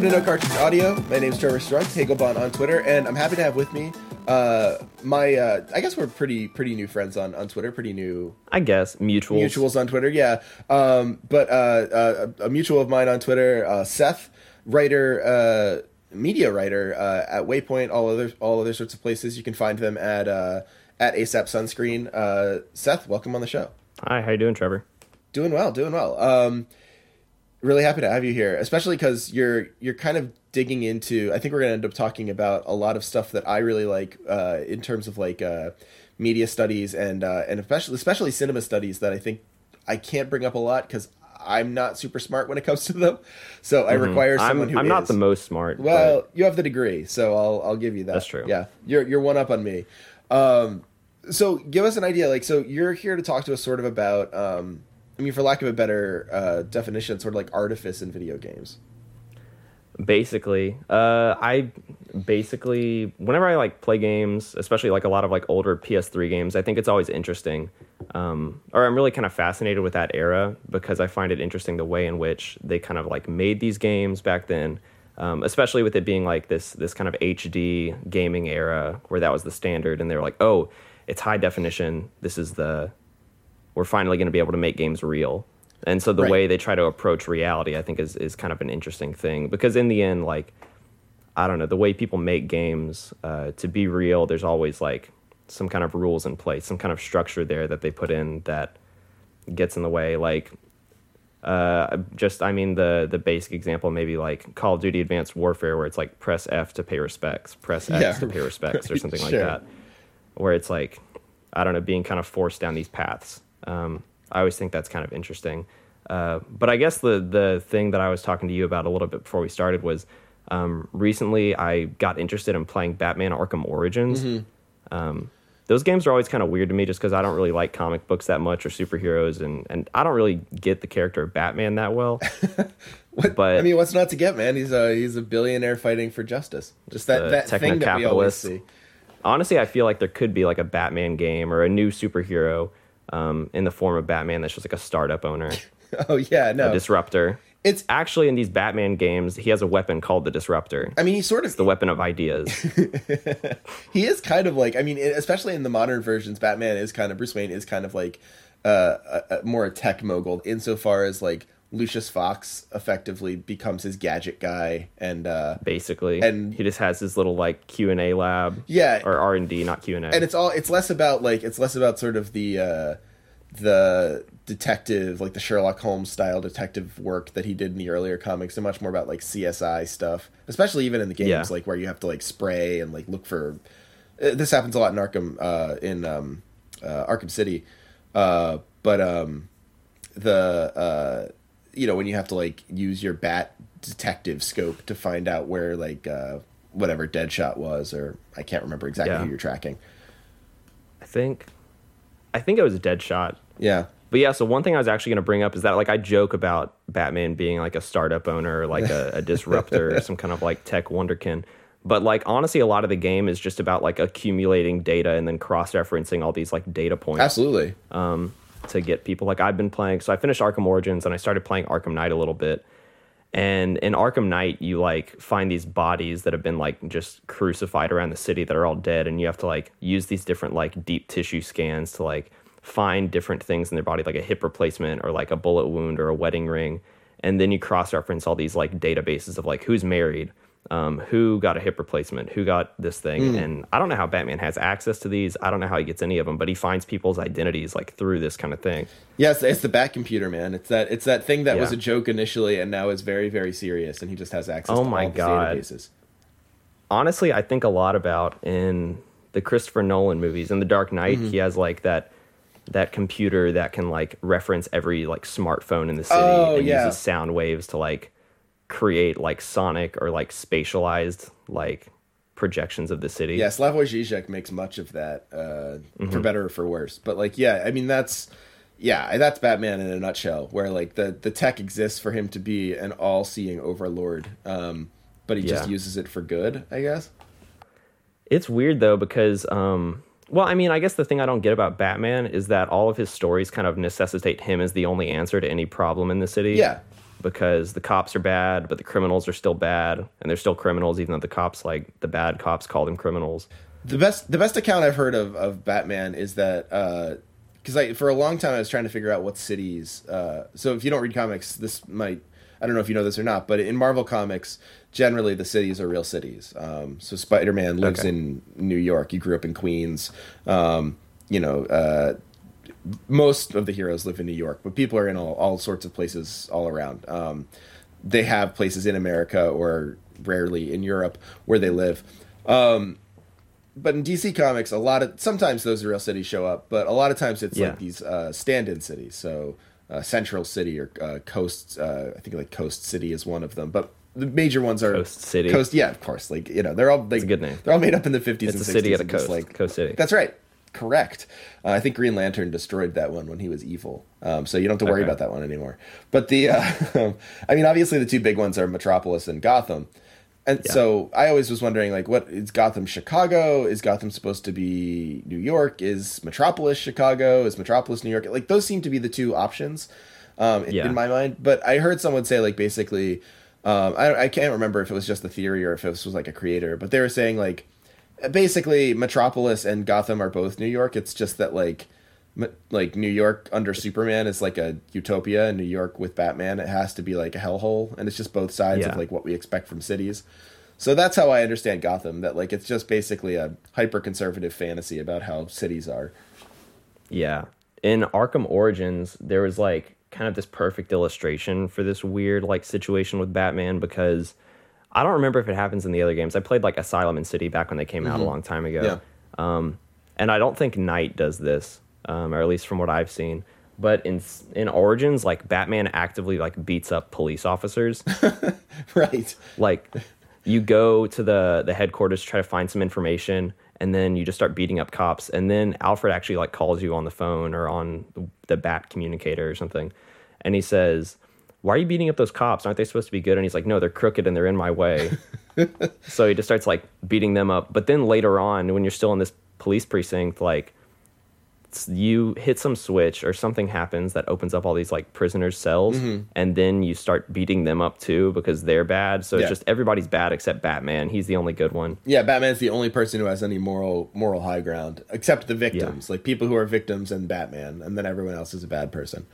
Welcome to No Cartridge Audio. My name is Trevor Strunk, Hegelbon on Twitter, and I'm happy to have with me uh, my. Uh, I guess we're pretty pretty new friends on, on Twitter. Pretty new. I guess mutuals. Mutuals on Twitter, yeah. Um, but uh, uh, a mutual of mine on Twitter, uh, Seth, writer, uh, media writer uh, at Waypoint, all other all other sorts of places. You can find them at uh, at ASAP Sunscreen. Uh, Seth, welcome on the show. Hi, how you doing, Trevor? Doing well, doing well. Um, really happy to have you here, especially because you're you're kind of digging into. I think we're going to end up talking about a lot of stuff that I really like uh, in terms of like uh, media studies and uh, and especially especially cinema studies that I think I can't bring up a lot because I'm not super smart when it comes to them. So I require someone I'm, who I'm not the most smart. Well, but you have the degree, so I'll I'll give you that. That's true. Yeah, you're you're one up on me. Um, so give us an idea. Like, so you're here to talk to us sort of about. Um, I mean, for lack of a better uh, definition, sort of like artifice in video games. basically, uh, I basically whenever I like play games, especially like a lot of like older PS3 games, I think it's always interesting. Um, or I'm really kind of fascinated with that era because I find it interesting the way in which they kind of like made these games back then. Um, especially with it being like this this kind of HD gaming era where that was the standard, and they were like, oh, it's high definition. This is the we're finally going to be able to make games real. And so the Right. way they try to approach reality, I think, is is kind of an interesting thing because in the end, like I don't know, the way people make games uh, to be real, there's always like some kind of rules in place, some kind of structure there that they put in that gets in the way. Like uh, just I mean the the basic example maybe like Call of Duty Advanced Warfare where it's like press F to pay respects, press X Yeah, to pay respects or something like that. Where it's like I don't know, being kind of forced down these paths. Um, I always think that's kind of interesting. Uh, but I guess the the thing that I was talking to you about a little bit before we started was um, recently I got interested in playing Batman Arkham Origins. Um, those games are always kind of weird to me just because I don't really like comic books that much or superheroes, and, and I don't really get the character of Batman that well. What, But- I mean, what's not to get, man? He's a he's a billionaire fighting for justice. Just that that thing that we always see. Honestly, I feel like there could be like a Batman game or a new superhero um, in the form of Batman that's just like a startup owner, Oh yeah, no, a disruptor. it's. Actually, in these Batman games, he has a weapon called the Disruptor. I mean, he sort of the weapon of ideas. he is kind of like I mean, especially in the modern versions, Batman is kind of Bruce Wayne is kind of like uh, a, a, more a tech mogul insofar as like Lucius Fox effectively becomes his gadget guy, and uh, basically, And- he just has his little like Q and A lab. Yeah. or R and D, not Q and A. and it's all it's less about like it's less about sort of the uh, the detective like the Sherlock Holmes style detective work that he did in the earlier comics, and much more about like CSI stuff, especially even in the games Yeah. like where you have to like spray and like look for. uh, This happens a lot in Arkham uh, in um, uh, Arkham City, uh, but um, the uh, you know when you have to like use your bat detective scope to find out where like uh, whatever Deadshot was, or I can't remember exactly Yeah. who you're tracking. I think, I think it was Deadshot. Yeah. but yeah, so one thing I was actually going to bring up is that like I joke about Batman being like a startup owner, like a, a disruptor, or some kind of like tech wonderkin. But like honestly, a lot of the game is just about like accumulating data and then cross-referencing all these like data points Absolutely. um, to get people. Like I've been playing, so I finished Arkham Origins and I started playing Arkham Knight a little bit. And in Arkham Knight, you like find these bodies that have been like just crucified around the city that are all dead, and you have to like use these different like deep tissue scans to like find different things in their body, like a hip replacement or like a bullet wound or a wedding ring, and then you cross reference all these like databases of like who's married, um, who got a hip replacement, who got this thing, and I don't know how Batman has access to these. I don't know how he gets any of them, but he finds people's identities like through this kind of thing. Yes, it's, the bat computer, man. It's that it's that thing that was a joke initially and now is very very serious, and he just has access Oh to my all God. databases. honestly, I think a lot about in the Christopher Nolan movies. In The Dark Knight, Mm-hmm. he has like that that computer that can like reference every like smartphone in the city Oh, and yeah. uses sound waves to like create like sonic or like spatialized like projections of the city. Yeah, Slavoj Žižek makes much of that, uh, Mm-hmm. for better or for worse. But like, yeah, I mean that's yeah, that's Batman in a nutshell. Where like the the tech exists for him to be an all-seeing overlord, um, but he just uses it for good, I guess. It's weird though because um well, I mean, I guess the thing I don't get about Batman is that all of his stories kind of necessitate him as the only answer to any problem in the city. Yeah, because the cops are bad, but the criminals are still bad, and they're still criminals, even though the cops, like the bad cops, call them criminals. the best the best account I've heard of of Batman is that because I for a long time I was trying to figure out what cities. Uh, so if you don't read comics, this might I don't know if you know this or not, but in Marvel comics, generally the cities are real cities. Um, so Spider Man lives Okay. in New York. You grew up in Queens. Um, you know. Uh, most of the heroes live in New York, but people are in all, all sorts of places all around. Um, they have places in America or rarely in Europe where they live. Um, but in DC Comics, a lot of sometimes those real cities show up, but a lot of times it's Yeah. like these uh, stand-in cities. So uh, Central City or uh, Coast, uh, I think like Coast City is one of them. But the major ones are Coast City. Coast, yeah, of course. Like you know, they're all like a good name. They're all made up in the fifties It's and a city 60s at a coast. like Coast City. That's right. Correct. Uh, I think Green Lantern destroyed that one when he was evil, um, so you don't have to worry Okay. about that one anymore. But the, uh, I mean, obviously the two big ones are Metropolis and Gotham, and Yeah. so I always was wondering, like, what is Gotham Chicago? Is Gotham supposed to be New York? Is Metropolis Chicago? Is Metropolis New York? Like those seem to be the two options um, in, Yeah. in my mind. But I heard someone say like basically, um, I, I can't remember if it was just the theory or if this was like a creator, but they were saying like basically Metropolis and Gotham are both New York. It's just that like like New York under Superman is like a utopia, and New York with Batman it has to be like a hellhole, and it's just both sides Yeah. of like what we expect from cities. So that's how I understand Gotham. That like it's just basically a hyper conservative fantasy about how cities are. Yeah. In Arkham Origins, there was like kind of this perfect illustration for this weird like situation with Batman because I don't remember if it happens in the other games. I played like Asylum and City back when they came out a long time ago. Um, and I don't think Knight does this, um, or at least from what I've seen. But in in Origins, like Batman actively like beats up police officers. right. like you go to the the headquarters to try to find some information and then you just start beating up cops and then alfred actually like calls you on the phone or on the bat communicator or something and he says why are you beating up those cops? Aren't they supposed to be good? And he's like no they're crooked and they're in my way. So he just starts like beating them up. But then later on when you're still in this police precinct like you hit some switch or something happens that opens up all these like prisoners cells Mm-hmm. and then you start beating them up too because they're bad. So Yeah. it's just everybody's bad except batman. He's the only good one. Yeah, Batman's the only person who has any moral moral high ground, except the victims, like people who are victims and Batman, and then everyone else is a bad person.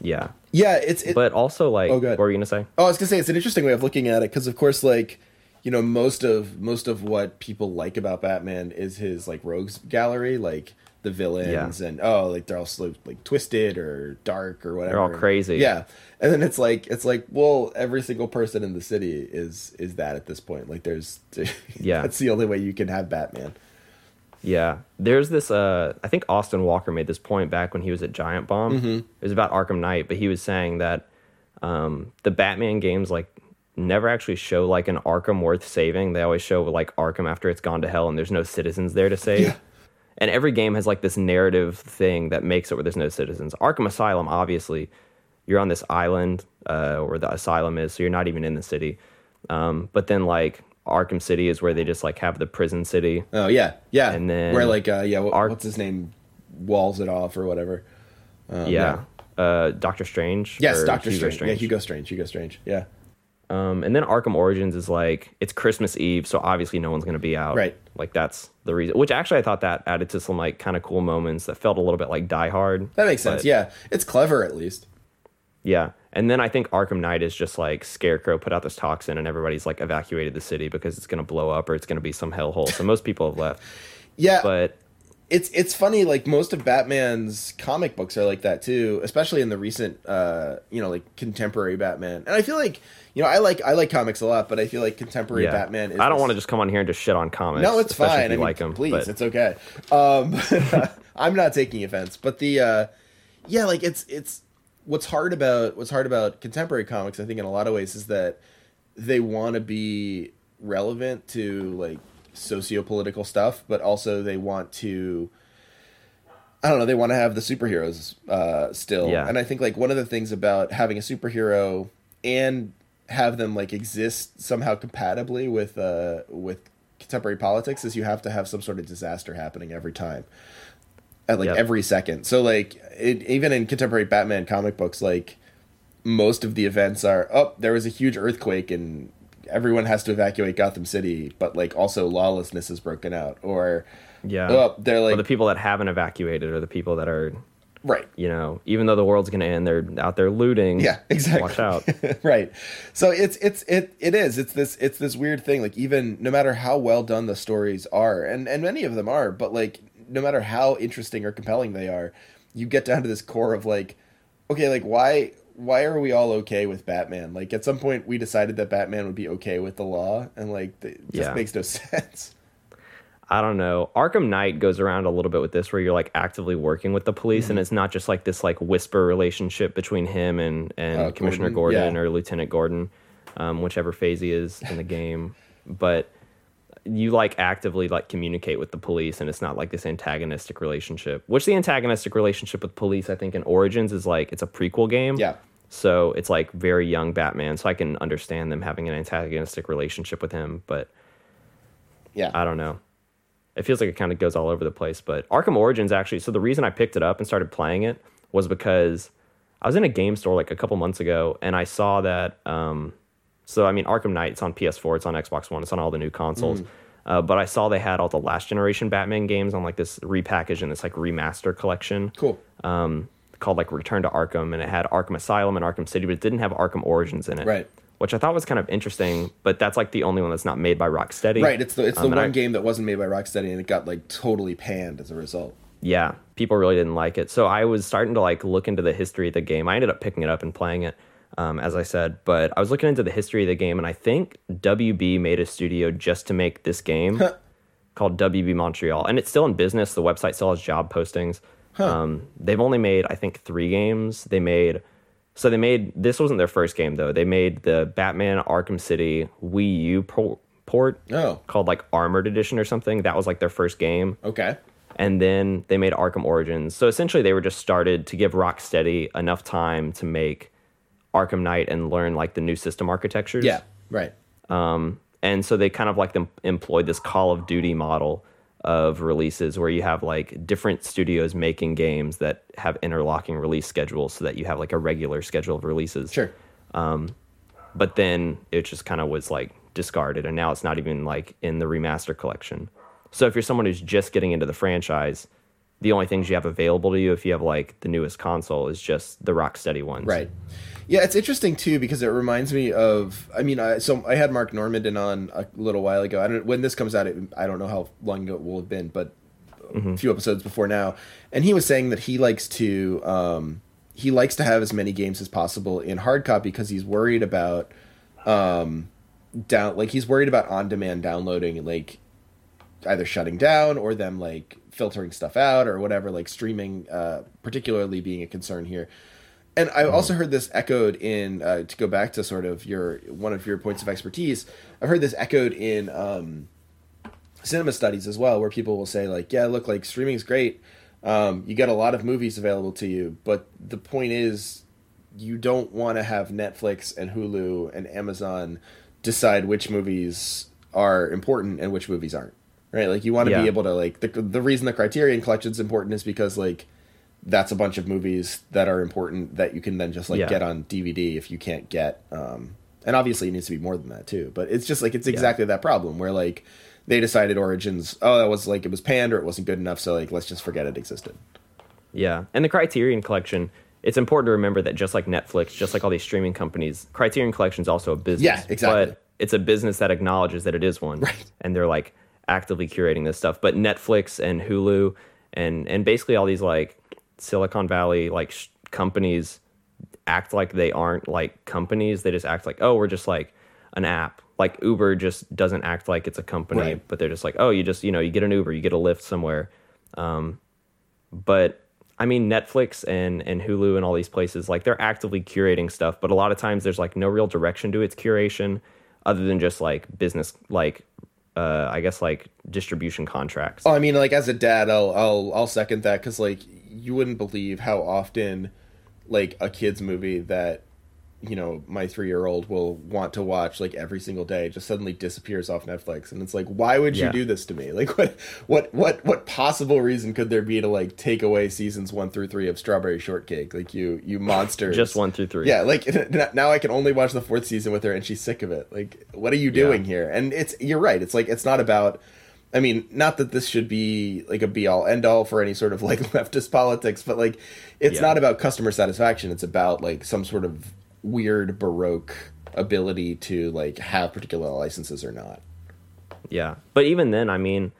Yeah Yeah, it's it, but also like Oh, what were you gonna say Oh, I was gonna say it's an interesting way of looking at it because, of course, like you know, most of most of what people like about Batman is his like rogues gallery, like the villains Yeah. and oh, like they're all so, like twisted or dark or whatever. They're all crazy. Yeah, and then it's like it's like well, every single person in the city is is that at this point. Like there's Yeah. that's the only way you can have Batman. Yeah, there's this. Uh, I think Austin Walker made this point back when he was at Giant Bomb. Mm-hmm. It was about Arkham Knight, but he was saying that um, the Batman games like never actually show like an Arkham worth saving. They always show like Arkham after it's gone to hell and there's no citizens there to save. and every game has like this narrative thing that makes it where there's no citizens. Arkham Asylum, obviously, you're on this island uh, where the asylum is, so you're not even in the city. Um, but then like Arkham City is where they just like have the prison city. Oh yeah, yeah. And then where like uh, yeah, what, what's his name walls it off or whatever. Um, yeah. Uh, Doctor Strange. Yes, Doctor Hugo Strange. Yeah, Hugo Strange. Hugo Strange. Yeah. Um, and then Arkham Origins is like it's Christmas Eve, so obviously no one's going to be out. Right. Like that's the reason. Which actually I thought that added to some like kind of cool moments that felt a little bit like Die Hard. That makes sense. Yeah, it's clever at least. Yeah. And then I think Arkham Knight is just like Scarecrow put out this toxin and everybody's like evacuated the city because it's going to blow up or it's going to be some hellhole. So most people have left. Yeah, But it's it's funny. Like most of Batman's comic books are like that too, especially in the recent, uh, you know, like contemporary Batman. And I feel like you know I like I like comics a lot, but I feel like contemporary yeah, Batman. Is I don't want to just come on here and just shit on comics. No, it's fine. If you I mean, like them, please, but- it's okay. Um, I'm not taking offense, but the uh, yeah, like it's it's what's hard about what's hard about contemporary comics. I think in a lot of ways is that they want to be relevant to like socio-political stuff, but also they want to. I don't know. They want to have the superheroes uh, still, Yeah. and I think like one of the things about having a superhero and have them like exist somehow compatibly with uh, with contemporary politics is you have to have some sort of disaster happening every time, at like Yep. every second. So like it, even in contemporary Batman comic books, like most of the events are oh there was a huge earthquake and everyone has to evacuate Gotham City, but like also lawlessness has broken out, or yeah. oh they're or like the people that haven't evacuated or the people that are, right. you know, even though the world's going to end, they're out there looting. Yeah, exactly. Watch out. right. So it's it's it it is. It's this it's this weird thing. Like even no matter how well done the stories are, and and many of them are, but like no matter how interesting or compelling they are, you get down to this core of like, okay, like why why are we all okay with Batman? Like at some point we decided that Batman would be okay with the law, and like it just Yeah. makes no sense. I don't know. Arkham Knight goes around a little bit with this, where you're like actively working with the police, Mm-hmm. and it's not just like this like whisper relationship between him and and Uh, Commissioner Gordon, Gordon, yeah. or Lieutenant Gordon, um, whichever phase he is in the game. But you like actively like communicate with the police, and it's not like this antagonistic relationship. Which the antagonistic relationship with police, I think, in Origins is like it's a prequel game. Yeah. So it's like very young Batman, so I can understand them having an antagonistic relationship with him, but Yeah. I don't know. It feels like it kind of goes all over the place. But Arkham Origins actually. So the reason I picked it up and started playing it was because I was in a game store like a couple months ago, and I saw that. Um, so I mean, Arkham Knight. It's on PS4. It's on Xbox One. It's on all the new consoles. Uh, but I saw they had all the last generation Batman games on like this repackage and this like remaster collection cool. um, called like Return to Arkham, and it had Arkham Asylum and Arkham City, but it didn't have Arkham Origins in it. Right. Which I thought was kind of interesting, but that's like the only one that's not made by Rocksteady. Right. It's the it's the Um, and one I- game that wasn't made by Rocksteady, and it got like totally panned as a result. yeah, people really didn't like it. So I was starting to like look into the history of the game. I ended up picking it up and playing it, um, as I said. But I was looking into the history of the game, and I think WB made a studio just to make this game called WB Montreal, and it's still in business. The website still has job postings. Um, they've only made I think three games. They made so they made this wasn't their first game though. They made the Batman Arkham City Wii U por- port Oh. called like Armored Edition or something. That was like their first game Okay. and then they made Arkham Origins. So essentially, they were just started to give Rocksteady enough time to make Arkham Knight and learn like the new system architectures. Yeah. Right. Um, and so they kind of like them employed this Call of Duty model of releases where you have like different studios making games that have interlocking release schedules, so that you have like a regular schedule of releases. Sure. Um, but then it just kind of was like discarded, and now it's not even like in the remaster collection. So if you're someone who's just getting into the franchise, the only things you have available to you if you have like the newest console is just the Rocksteady ones. Right. Yeah, it's interesting too because it reminds me of. I mean, I, so I had Marc Normandin on a little while ago. I don't when this comes out. It, I don't know how long ago it will have been, but a few episodes before now, and he was saying that he likes to um, he likes to have as many games as possible in hard copy because he's worried about um, down like he's worried about on demand downloading like either shutting down or them like filtering stuff out or whatever like streaming uh particularly being a concern here and i also heard this echoed in uh, to go back to sort of your one of your points of expertise i've heard this echoed in um cinema studies as well, where people will say like, yeah, look, like streaming's great. Um, you get a lot of movies available to you, but the point is, you don't want to have Netflix and Hulu and Amazon decide which movies are important and which movies aren't. Right? Like you want to Yeah. be able to like the the reason the Criterion collection's important is because like that's a bunch of movies that are important that you can then just like Yeah. get on DVD if you can't get um and obviously it needs to be more than that too but it's just like it's exactly that problem where like they decided origins oh that was like it was panned or it wasn't good enough so like let's just forget it existed Yeah, and the Criterion Collection. It's important to remember that just like Netflix, just like all these streaming companies, Criterion Collection is also a business. Yeah, exactly. But it's a business that acknowledges that it is one, Right. and they're like actively curating this stuff. But Netflix and Hulu and and basically all these like Silicon Valley like sh- companies act like they aren't like companies. They just act like oh, we're just like an app. Like Uber just doesn't act like it's a company, Right. but they're just like oh, you just you know you get an Uber, you get a Lyft somewhere. Um, but I mean Netflix and and Hulu and all these places like they're actively curating stuff, but a lot of times there's like no real direction to its curation other than just like business like uh I guess like distribution contracts. Oh, I mean, like as a dad, I'll I'll I'll second that because like you wouldn't believe how often like a kids movie that you know my three year old will want to watch like every single day just suddenly disappears off Netflix, and it's like, why would you Yeah. do this to me? Like, what what what what possible reason could there be to like take away seasons one through three of Strawberry Shortcake? Like you you monster Just one through three. Yeah, like now I can only watch the fourth season with her, and she's sick of it. Like, what are you doing here? And it's you're right. It's like it's not about. I mean, not that this should be like a be all end all for any sort of like leftist politics, but like it's Yeah. not about customer satisfaction. It's about like some sort of weird baroque ability to like have particular licenses or not. Yeah. But even then, I mean,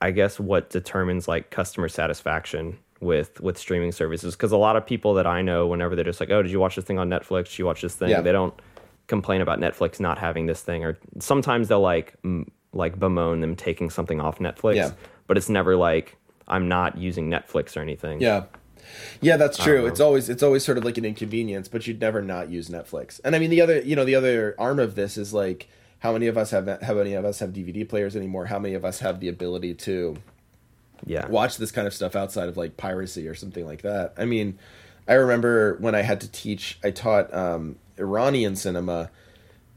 I guess what determines like customer satisfaction with with streaming services because a lot of people that I know, whenever they're just like, "Oh, did you watch this thing on Netflix? Did you watch this thing?" Yeah. They don't complain about Netflix not having this thing, or sometimes they'll like m- like bemoan them taking something off Netflix. Yeah. But it's never like I'm not using Netflix or anything. Yeah. Yeah, that's true. It's always it's always sort of like an inconvenience, but you'd never not use Netflix. And I mean the other, you know, the other arm of this is like how many of us have how many of us have DVD players anymore? How many of us have the ability to Yeah. watch this kind of stuff outside of like piracy or something like that. I mean, I remember when I had to teach, I taught um, Iranian cinema,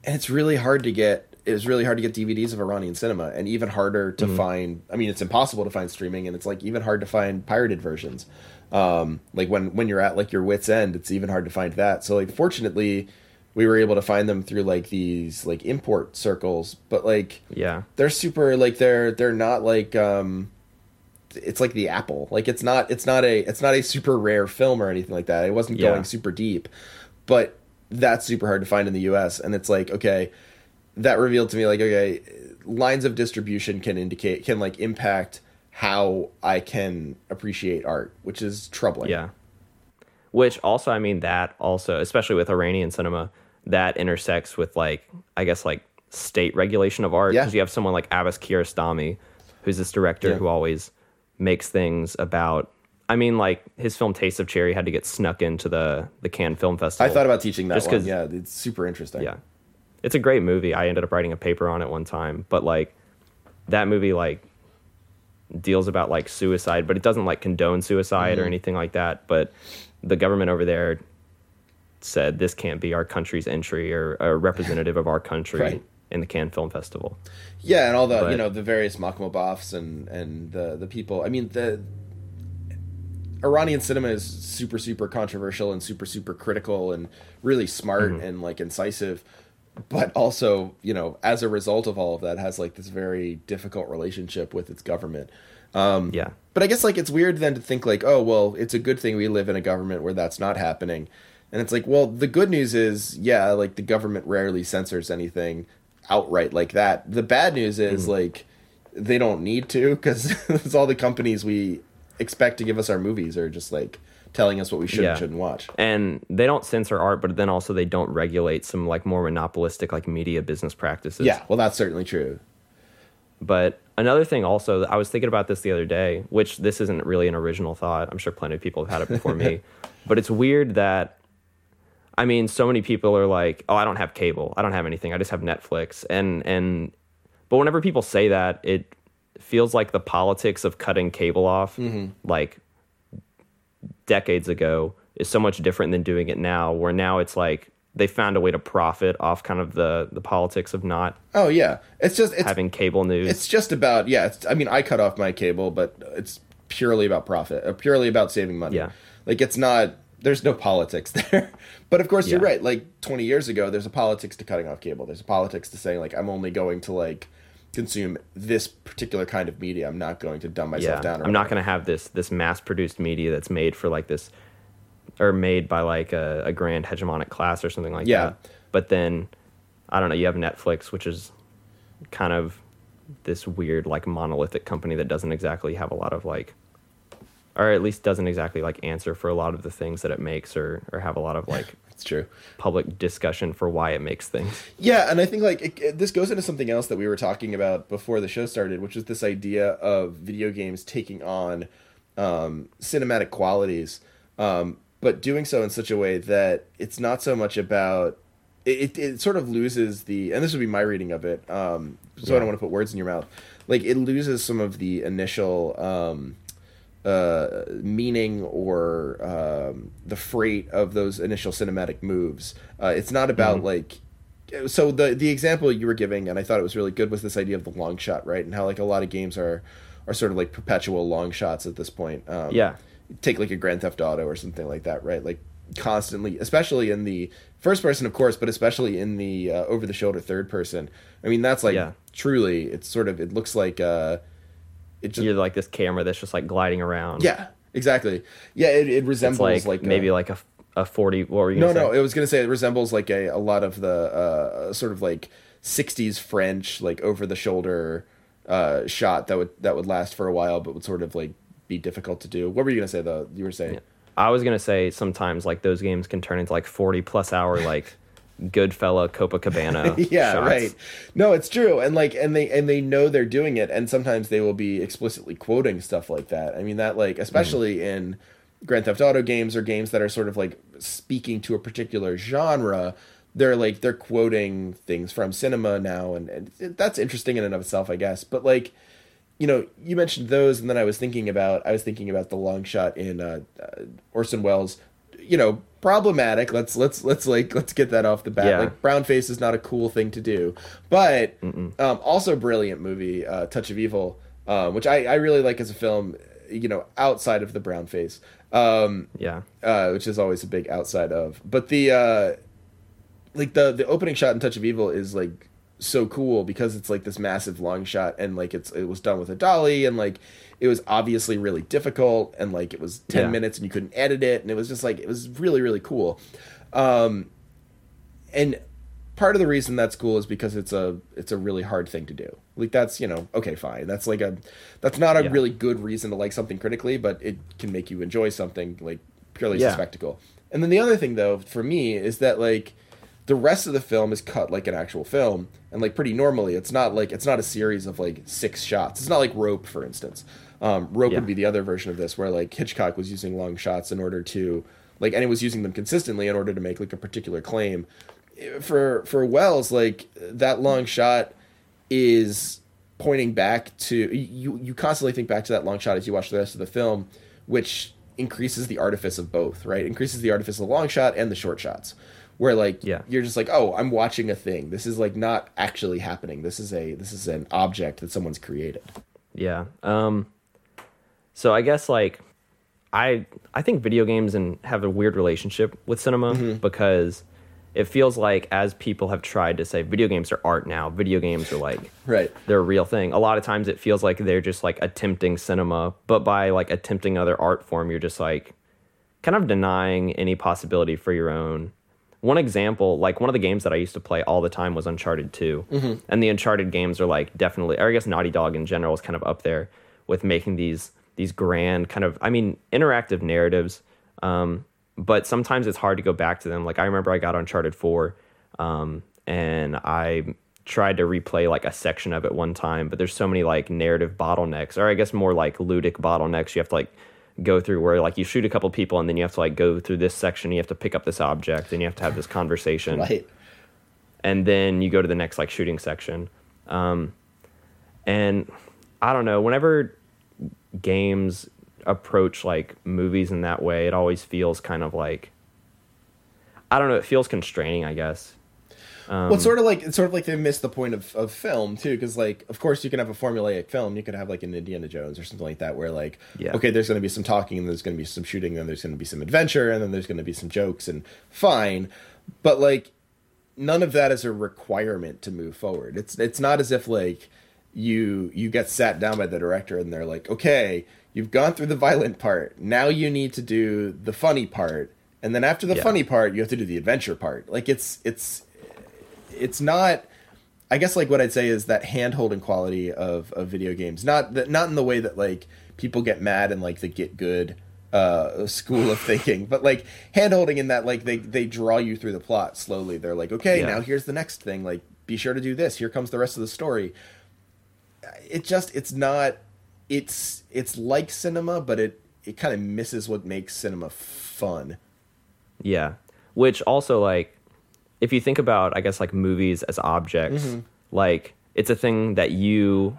and it's really hard to get. It was really hard to get DVDs of Iranian cinema, and even harder to find. I mean, it's impossible to find streaming, and it's like even hard to find pirated versions. Um, like when when you're at like your wits end, it's even hard to find that. So like, fortunately, we were able to find them through like these like import circles, but like Yeah. they're super like they're they're not like um it's like the apple like it's not it's not a it's not a super rare film or anything like that it wasn't Yeah. going super deep but that's super hard to find in the us and it's like okay that revealed to me like okay lines of distribution can indicate can like impact how i can appreciate art which is troubling Yeah. Which also, I mean, that also, especially with Iranian cinema, that intersects with like, I guess, like state regulation of art. Yeah. Because you have someone like Abbas Kiarostami, who's this director Yeah. who always makes things about. I mean, like his film Taste of Cherry had to get snuck into the the Cannes Film Festival. i thought about teaching that Just one yeah it's super interesting Yeah. It's a great movie. I ended up writing a paper on it one time, but like that movie like deals about like suicide, but it doesn't like condone suicide Mm-hmm. or anything like that, but the government over there said this can't be our country's entry or a representative of our country Right. in the Cannes Film Festival. Yeah, and all the you know the various Makhmalbafs and and the the people. I mean the Iranian cinema is super super controversial and super super critical and really smart Mm-hmm. and like incisive, but also you know as a result of all of that has like this very difficult relationship with its government. Um, Yeah. But I guess like it's weird then to think like, oh well, it's a good thing we live in a government where that's not happening. And it's like, well, the good news is, yeah, like the government rarely censors anything outright like that. The bad news is like they don't need to because all the companies we expect to give us our movies are just like telling us what we should Yeah. and shouldn't watch. And they don't censor art, but then also they don't regulate some like more monopolistic like media business practices. Yeah, well, that's certainly true. But another thing also, I was thinking about this the other day, which this isn't really an original thought. I'm sure plenty of people have had it before me. But it's weird that, I mean, so many people are like, oh, I don't have cable. I don't have anything. I just have Netflix. And, and But whenever people say that, it feels like the politics of cutting cable off, mm-hmm. like decades ago, is so much different than doing it now. Where now it's like they found a way to profit off kind of the the politics of not Oh yeah, it's just it's having cable news. it's just about yeah. It's, I mean, I cut off my cable, but it's purely about profit, uh, purely about saving money. Yeah. like it's not. There's no politics there. but of course, you're right. Like 20 years ago, there's a politics to cutting off cable. There's a politics to saying like I'm only going to like consume this particular kind of media. I'm not going to dumb myself yeah, down. or I'm not going to have this this mass produced media that's made for like this or made by like a, a grand hegemonic class or something like Yeah. that. But then I don't know, you have Netflix, which is kind of this weird like monolithic company that doesn't exactly have a lot of like or at least doesn't exactly like answer for a lot of the things that it makes or or have a lot of like true. public discussion for why it makes things. Yeah, and I think like it, it- this goes into something else that we were talking about before the show started, which is this idea of video games taking on um, cinematic qualities, um, but doing so in such a way that it's not so much about. It, it, it sort of loses the, and this would be my reading of it. Um, so I don't want to put words in your mouth. Like it loses some of the initial. Um, uh, meaning or um, the freight of those initial cinematic moves. Uh, it's not about like so the the example you were giving, and I thought it was really good, was this idea of the long shot, right? And how like a lot of games are are sort of like perpetual long shots at this point. Um, Yeah. Take like a Grand Theft Auto or something like that, right? Like constantly, especially in the first person, of course, but especially in the uh, over the shoulder third person. I mean, that's like Yeah. truly, it's sort of it looks like uh, it just You're like this camera that's just like gliding around. yeah, exactly. Yeah, it, it resembles like, like, maybe a, like a, a 40 what were you no, no. say? It was gonna say it resembles like a a lot of the uh, sort of like '60s French like over the shoulder uh, shot that would that would last for a while, but would sort of like be difficult to do. What were you gonna say though? You were saying I was gonna say sometimes like those games can turn into like forty plus hour like Goodfella Copacabana. yeah shots. right no it's true and like and they and they know they're doing it and sometimes they will be explicitly quoting stuff like that i mean that like especially in grand theft auto games or games that are sort of like speaking to a particular genre they're like they're quoting things from cinema now and, and that's interesting in and of itself i guess but like you know you mentioned those and then i was thinking about i was thinking about the long shot in uh, uh orson welles you know problematic. Let's let's let's like let's get that off the bat. Yeah. like brown face is not a cool thing to do. But um also brilliant movie uh touch of evil um which i i really like as a film you know outside of the brown face. Um Yeah. uh which is always a big outside of. But the uh like the the opening shot in touch of evil is like so cool because it's like this massive long shot and like it's it was done with a dolly and like it was obviously really difficult and like it was 10 Yeah. minutes and you couldn't edit it and it was just like it was really really cool. Um and part of the reason that's cool is because it's a it's a really hard thing to do. Like that's you know okay fine. That's like a that's not a Yeah. really good reason to like something critically but it can make you enjoy something like purely as a spectacle. And then the other thing though for me is that like the rest of the film is cut like an actual film and like pretty normally it's not like it's not a series of like six shots. It's not like rope for instance. Um, rope Yeah. would be the other version of this where like hitchcock was using long shots in order to like and he was using them consistently in order to make like a particular claim. For for Welles like that long shot is pointing back to you you constantly think back to that long shot as you watch the rest of the film which increases the artifice of both right? Increases the artifice of the long shot and the short shots where like Yeah. you're just like oh i'm watching a thing this is like not actually happening this is a this is an object that someone's created Yeah. Um so I guess like I I think video games and have a weird relationship with cinema Mm-hmm. because it feels like as people have tried to say video games are art now, video games are like right they're a real thing. A lot of times it feels like they're just like attempting cinema, but by like attempting other art form, you're just like kind of denying any possibility for your own. One example, like one of the games that I used to play all the time was Uncharted 2. And the Uncharted games are like definitely, or I guess Naughty Dog in general is kind of up there with making these these grand kind of, I mean, interactive narratives. Um, but sometimes it's hard to go back to them. Like I remember I got Uncharted 4 um, and I tried to replay like a section of it one time, but there's so many like narrative bottlenecks, or I guess more like ludic bottlenecks you have to like go through where like you shoot a couple people and then you have to like go through this section, you have to pick up this object and you have to have this conversation right and then you go to the next like shooting section. Um, and I don't know. Whenever games approach like movies in that way, it always feels kind of like I don't know. It feels constraining, I guess. Um, well, it's sort of like it's sort of like they missed the point of, of film too, because like of course you can have a formulaic film, you could have like an Indiana Jones or something like that, where like Yeah. okay, there's going to be some talking, and there's going to be some shooting, and there's going to be some adventure, and then there's going to be some jokes, and fine, but like none of that is a requirement to move forward. It's it's not as if like you you get sat down by the director and they're like, okay, you've gone through the violent part, now you need to do the funny part, and then after the Yeah. funny part, you have to do the adventure part. Like it's it's it's not I guess like what I'd say is that hand holding quality of, of video games. Not that not in the way that like people get mad and like the get good uh school of thinking, but like hand holding in that like they they draw you through the plot slowly. They're like, okay, Yeah. now here's the next thing. Like be sure to do this. Here comes the rest of the story. It just it's not it's it's like cinema, but it it kind of misses what makes cinema fun. Yeah. Which also like if you think about I guess like movies as objects, like it's a thing that you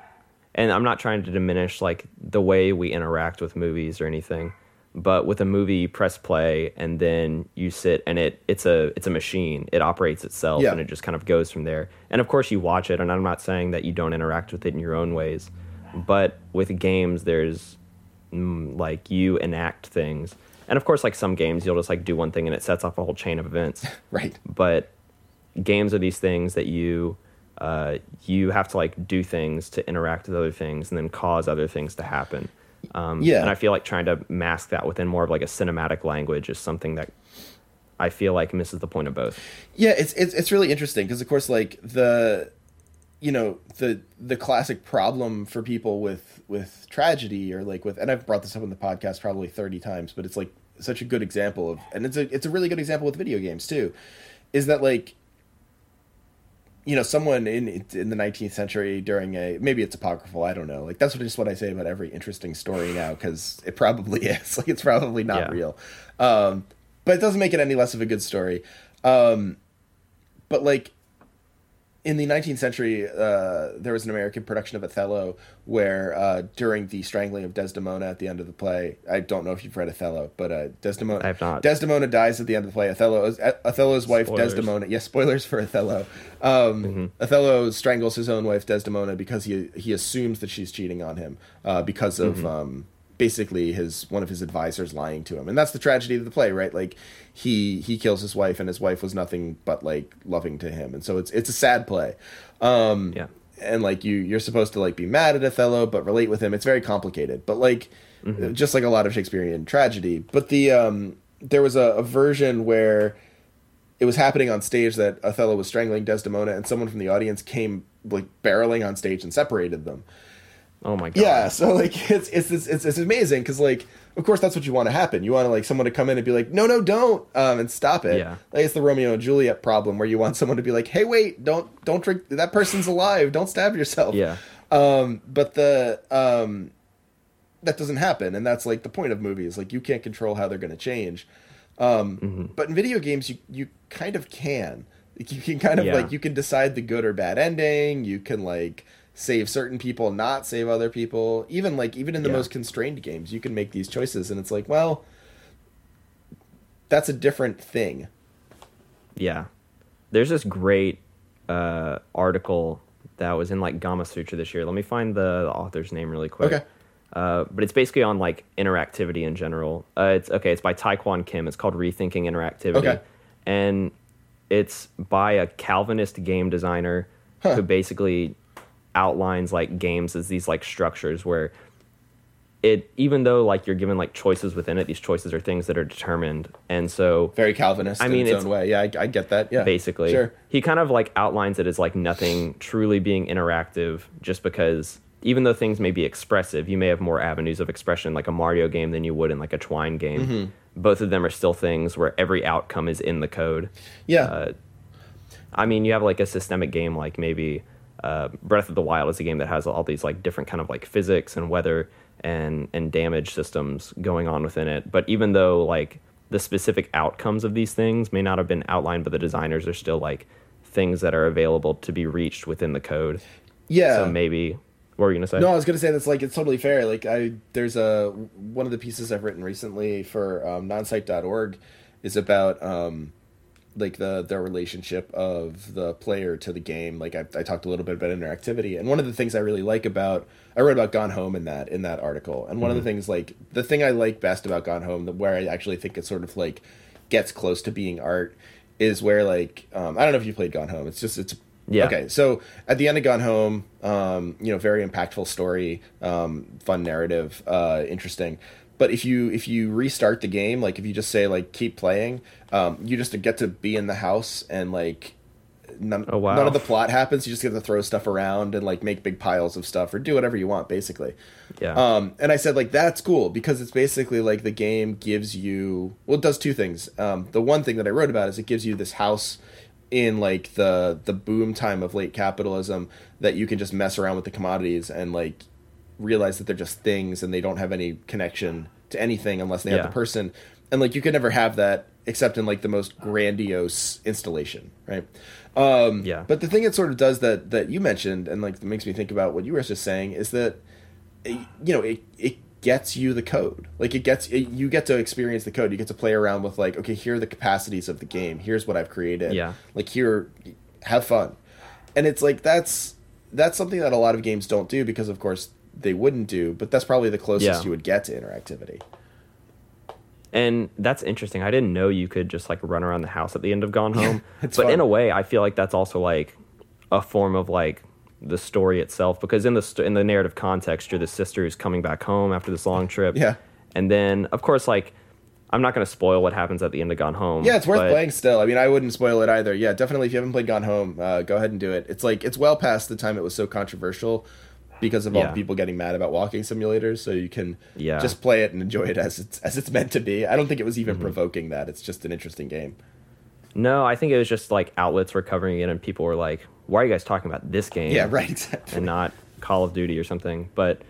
and I'm not trying to diminish like the way we interact with movies or anything, but with a movie you press play and then you sit and it it's a it's a machine. It operates itself Yeah. and it just kind of goes from there. And of course you watch it and I'm not saying that you don't interact with it in your own ways, but with games there's mm, like you enact things. And of course, like some games, you'll just like do one thing and it sets off a whole chain of events. Right. but games are these things that you uh, you have to like do things to interact with other things and then cause other things to happen. Um, Yeah. and I feel like trying to mask that within more of like a cinematic language is something that I feel like misses the point of both. Yeah, it's it's it's really interesting because of course like the you know the the classic problem for people with with tragedy or like with and I've brought this up in the podcast probably 30 times but it's like such a good example of and it's a it's a really good example with video games too is that like you know someone in in the 19th century during a maybe it's apocryphal I don't know. Like that's what just what I say about every interesting story now cuz it probably is. Like it's probably not Yeah. real. Um but it doesn't make it any less of a good story. Um but like in the 19th century, uh, there was an American production of Othello where uh, during the strangling of Desdemona at the end of the play, I don't know if you've read Othello, but uh, Desdemona, I have not. Desdemona dies at the end of the play. Othello, Othello's wife Spoilers. Desdemona. Yes, spoilers for Othello. Um, Othello strangles his own wife Desdemona because he he assumes that she's cheating on him uh, because of um, basically his one of his advisors lying to him, and that's the tragedy of the play, right? Like he he kills his wife, and his wife was nothing but like loving to him, and so it's it's a sad play. Um, Yeah. and like you you're supposed to like be mad at Othello but relate with him. It's very complicated. But like just like a lot of Shakespearean tragedy. But the um there was a, a version where it was happening on stage that Othello was strangling Desdemona and someone from the audience came like barreling on stage and separated them Oh my god! yeah so like it's it's it's, it's, it's amazing because like of course that's what you want to happen you want to like someone to come in and be like no no don't um and stop it Yeah. like it's the romeo and juliet problem where you want someone to be like hey wait don't don't drink that person's alive don't stab yourself yeah, um but the um that doesn't happen and that's like the point of movies like you can't control how they're going to change um Mm-hmm. but in video games you you kind of can Like, you can kind of Yeah. like you can decide the good or bad ending you can like save certain people not save other people even like even in the Yeah. most constrained games you can make these choices and it's like well that's a different thing yeah. There's this great uh, article that was in like Gamasutra this year. Let me find the, the author's name really quick. Okay. Uh, but it's basically on like interactivity in general. Uh, it's okay. It's by Taekwon Kim. It's called Rethinking Interactivity, Okay. and it's by a Calvinist game designer who basically outlines like games as these like structures where it even though like you're given like choices within it, these choices are things that are determined, and so very calvinist I in mean, its, it's- own way yeah I, I get that yeah basically. sure He kind of like outlines it as like nothing truly being interactive just because even though things may be expressive, you may have more avenues of expression like a Mario game than you would in like a Twine game. Mm-hmm. Both of them are still things where every outcome is in the code. yeah Uh, I mean, you have like a systemic game like maybe uh, Breath of the Wild is a game that has all these like different kind of like physics and weather and and damage systems going on within it. But even though like the specific outcomes of these things may not have been outlined by the designers, are still like things that are available to be reached within the code. yeah So maybe What were you gonna say? No, I was gonna say that's like it's totally fair. Like I, there's a one of the pieces I've written recently for um, nonsite.org is about um, like the the relationship of the player to the game. Like I, I talked a little bit about interactivity, and one of the things I really like about I wrote about Gone Home in that in that article, and one of the things like the thing I like best about Gone Home, where I actually think it sort of like gets close to being art, is where like um, I don't know if you played Gone Home. It's just it's Yeah. Okay, so at the end of Gone Home, um, you know, very impactful story, um, fun narrative, uh, interesting. But if you if you restart the game, like if you just say like keep playing, um, you just get to be in the house and like none, Oh, wow. none of the plot happens. You just get to throw stuff around and like make big piles of stuff or do whatever you want, basically. Yeah. Um, and I said like that's cool because it's basically like the game gives you well, it does two things. Um, the one thing that I wrote about is it gives you this house in like the the boom time of late capitalism that you can just mess around with the commodities and like realize that they're just things and they don't have any connection to anything unless they Yeah. have the person. And like you could never have that except in like the most grandiose installation, right? Um, Yeah. But the thing it sort of does that that you mentioned and like makes me think about what you were just saying is that you know it it gets you the code like it gets it, you get to experience the code you get to play around with like okay here are the capacities of the game here's what i've created Yeah. like here have fun and it's like that's that's something that a lot of games don't do because of course they wouldn't do but that's probably the closest Yeah. you would get to interactivity And that's interesting. I didn't know you could just like run around the house at the end of Gone Home. but fun. in a way, I feel like that's also like a form of like the story itself because in the st- in the narrative context, you're the sister who's coming back home after this long trip. Yeah. And then, of course, like I'm not going to spoil what happens at the end of Gone Home. yeah it's worth but- playing still i mean i wouldn't spoil it either yeah definitely if you haven't played gone home uh, go ahead and do it it's like it's well past the time it was so controversial because of all Yeah. the people getting mad about walking simulators so you can Yeah. just play it and enjoy it as it's as it's meant to be i don't think it was Mm-hmm. even provoking that it's just an interesting game No, I think it was just like outlets were covering it, and people were like, "Why are you guys talking about this game?" yeah right exactly and not Call of Duty or something. But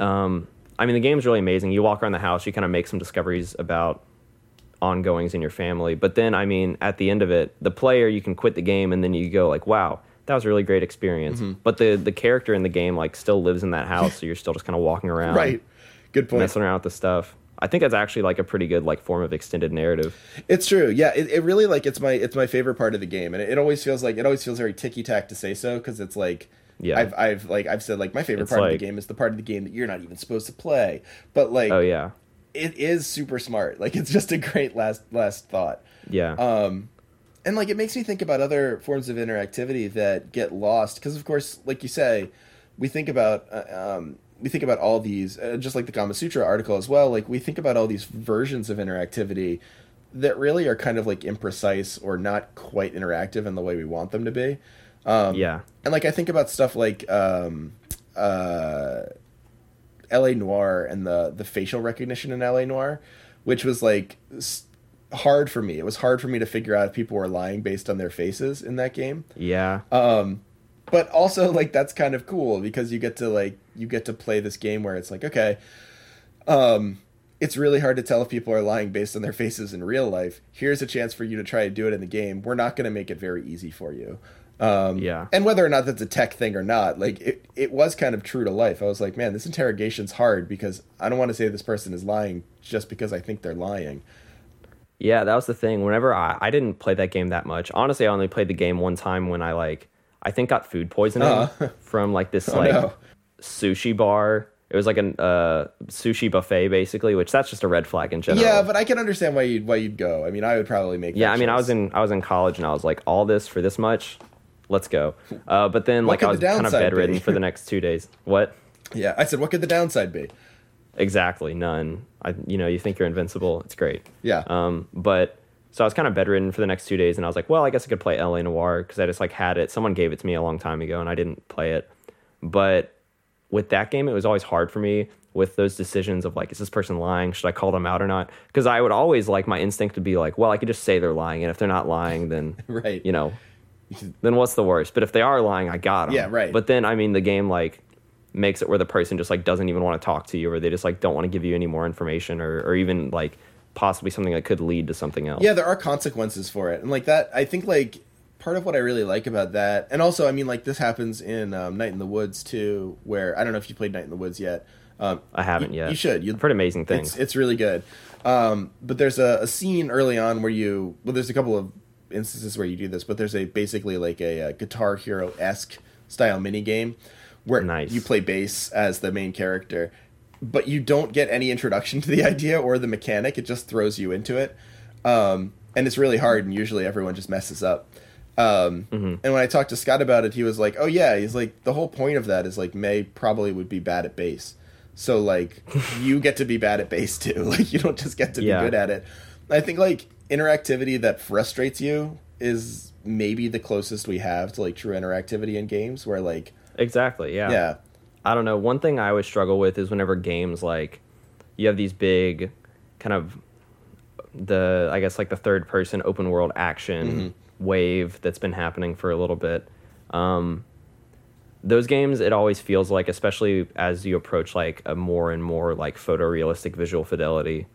um, I mean, the game's really amazing. You walk around the house, you kind of make some discoveries about ongoings in your family. But then, I mean, at the end of it, the player you can quit the game, and then you go like, "Wow, that was a really great experience." Mm-hmm. But the the character in the game like still lives in that house, so you're still just kind of walking around, right good point messing around with the stuff. I think that's actually like a pretty good like form of extended narrative. It's true. Yeah, it, it really like it's my it's my favorite part of the game, and it, it always feels like it always feels very ticky tack to say so because it's like Yeah. I've I've like I've said like my favorite It's part of the game is the part of the game that you're not even supposed to play, but like Oh yeah, it is super smart. Like it's just a great last last thought. yeah, Um, and like it makes me think about other forms of interactivity that get lost because of course like you say we think about uh, um, we think about all these uh, just like the Gamasutra article as well like we think about all these versions of interactivity that really are kind of like imprecise or not quite interactive in the way we want them to be um, yeah. and like I think about stuff like um, uh, L.A. Noire and the the facial recognition in L.A. Noire, which was like s- hard for me. It was hard for me to figure out if people were lying based on their faces in that game. Yeah. Um, but also like that's kind of cool because you get to like you get to play this game where it's like okay, um, it's really hard to tell if people are lying based on their faces in real life. Here's a chance for you to try to do it in the game. We're not going to make it very easy for you. Um, Yeah. And whether or not that's a tech thing or not, like it, it was kind of true to life. I was like, man, this interrogation's hard because I don't want to say this person is lying just because I think they're lying. Yeah, that was the thing. Whenever I, I didn't play that game that much. Honestly, I only played the game one time when I like I think got food poisoning Uh-huh. from like this Oh, like no. sushi bar. It was like a uh, sushi buffet basically, which that's just a red flag in general. Yeah, but I can understand why you'd why you'd go. I mean, I would probably make. yeah, I mean, I was in I was in college and I was like, all this for this much, let's go. Uh, but then What like I was kind of bedridden for the next two days. What? Yeah, I said, what could the downside be? Exactly, none. I you know you think you're invincible. It's great. Yeah. Um, but so I was kind of bedridden for the next two days, and I was like, well, I guess I could play LA Noire because I just like had it. Someone gave it to me a long time ago, and I didn't play it. But with that game, it was always hard for me with those decisions of like, is this person lying? Should I call them out or not? Because I would always like my instinct would be like, well, I could just say they're lying, and if they're not lying, then Right. you know, then what's the worst? But if they are lying, I got them. Yeah, right. But then I mean, the game like makes it where the person just like doesn't even want to talk to you, or they just like don't want to give you any more information, or or even like possibly something that could lead to something else. Yeah, there are consequences for it, and like that, I think like part of what I really like about that, and also, I mean, like this happens in um, Night in the Woods too, where I don't know if you played Night in the Woods yet. Um, I haven't you, yet. You should. You I've heard amazing things. It's, it's really good. Um, but there's a, a scene early on where you well, there's a couple of instances where you do this, but there's a basically like a, a Guitar Hero esque style mini game where Nice. you play bass as the main character, but you don't get any introduction to the idea or the mechanic. It just throws you into it, um, and it's really hard. And usually everyone just messes up. Um, Mm-hmm. And when I talked to Scott about it, he was like, "Oh yeah," he's like, "The whole point of that is like May probably would be bad at bass, so like you get to be bad at bass too. Like you don't just get to Yeah. be good at it." I think like interactivity that frustrates you is maybe the closest we have to like true interactivity in games, where like exactly. Yeah. yeah, I don't know. One thing I always struggle with is whenever games like you have these big kind of the I guess like the third person open world action wave that's been happening for a little bit. Um, those games, it always feels like, especially as you approach like a more and more like photorealistic visual fidelity,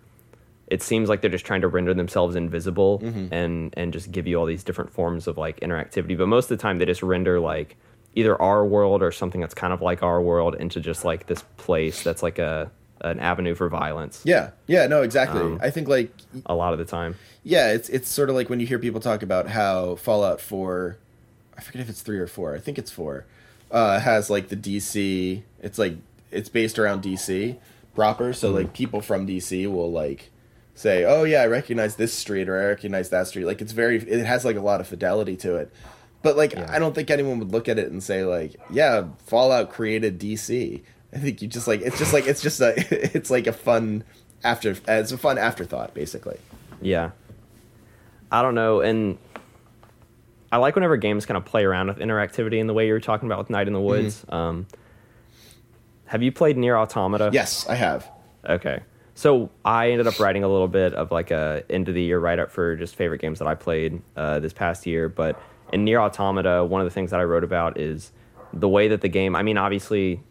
it seems like they're just trying to render themselves invisible and and just give you all these different forms of like interactivity. But most of the time, they just render like either our world or something that's kind of like our world into just like this place that's like a an avenue for violence. yeah, yeah. No, exactly. Um, I think like A lot of the time. yeah, it's it's sort of like when you hear people talk about how Fallout Four, I forget if it's three or four. I think it's four. Uh, has like the DC. It's like it's based around DC proper. So like people from DC will like say, "Oh yeah, I recognize this street or I recognize that street." Like it's very. It has like a lot of fidelity to it. But like Yeah. I don't think anyone would look at it and say like, "Yeah, Fallout created DC." I think you just like it's just like it's just a it's like a fun after it's a fun afterthought basically. Yeah. I don't know, and I like whenever games kind of play around with interactivity in the way you were talking about with Night in the Woods. Um, have you played Nier Automata? Yes, I have. Okay. So I ended up writing a little bit of like a end of the year write up for just favorite games that I played uh, this past year. But in Nier Automata, one of the things that I wrote about is the way that the game. I mean, obviously,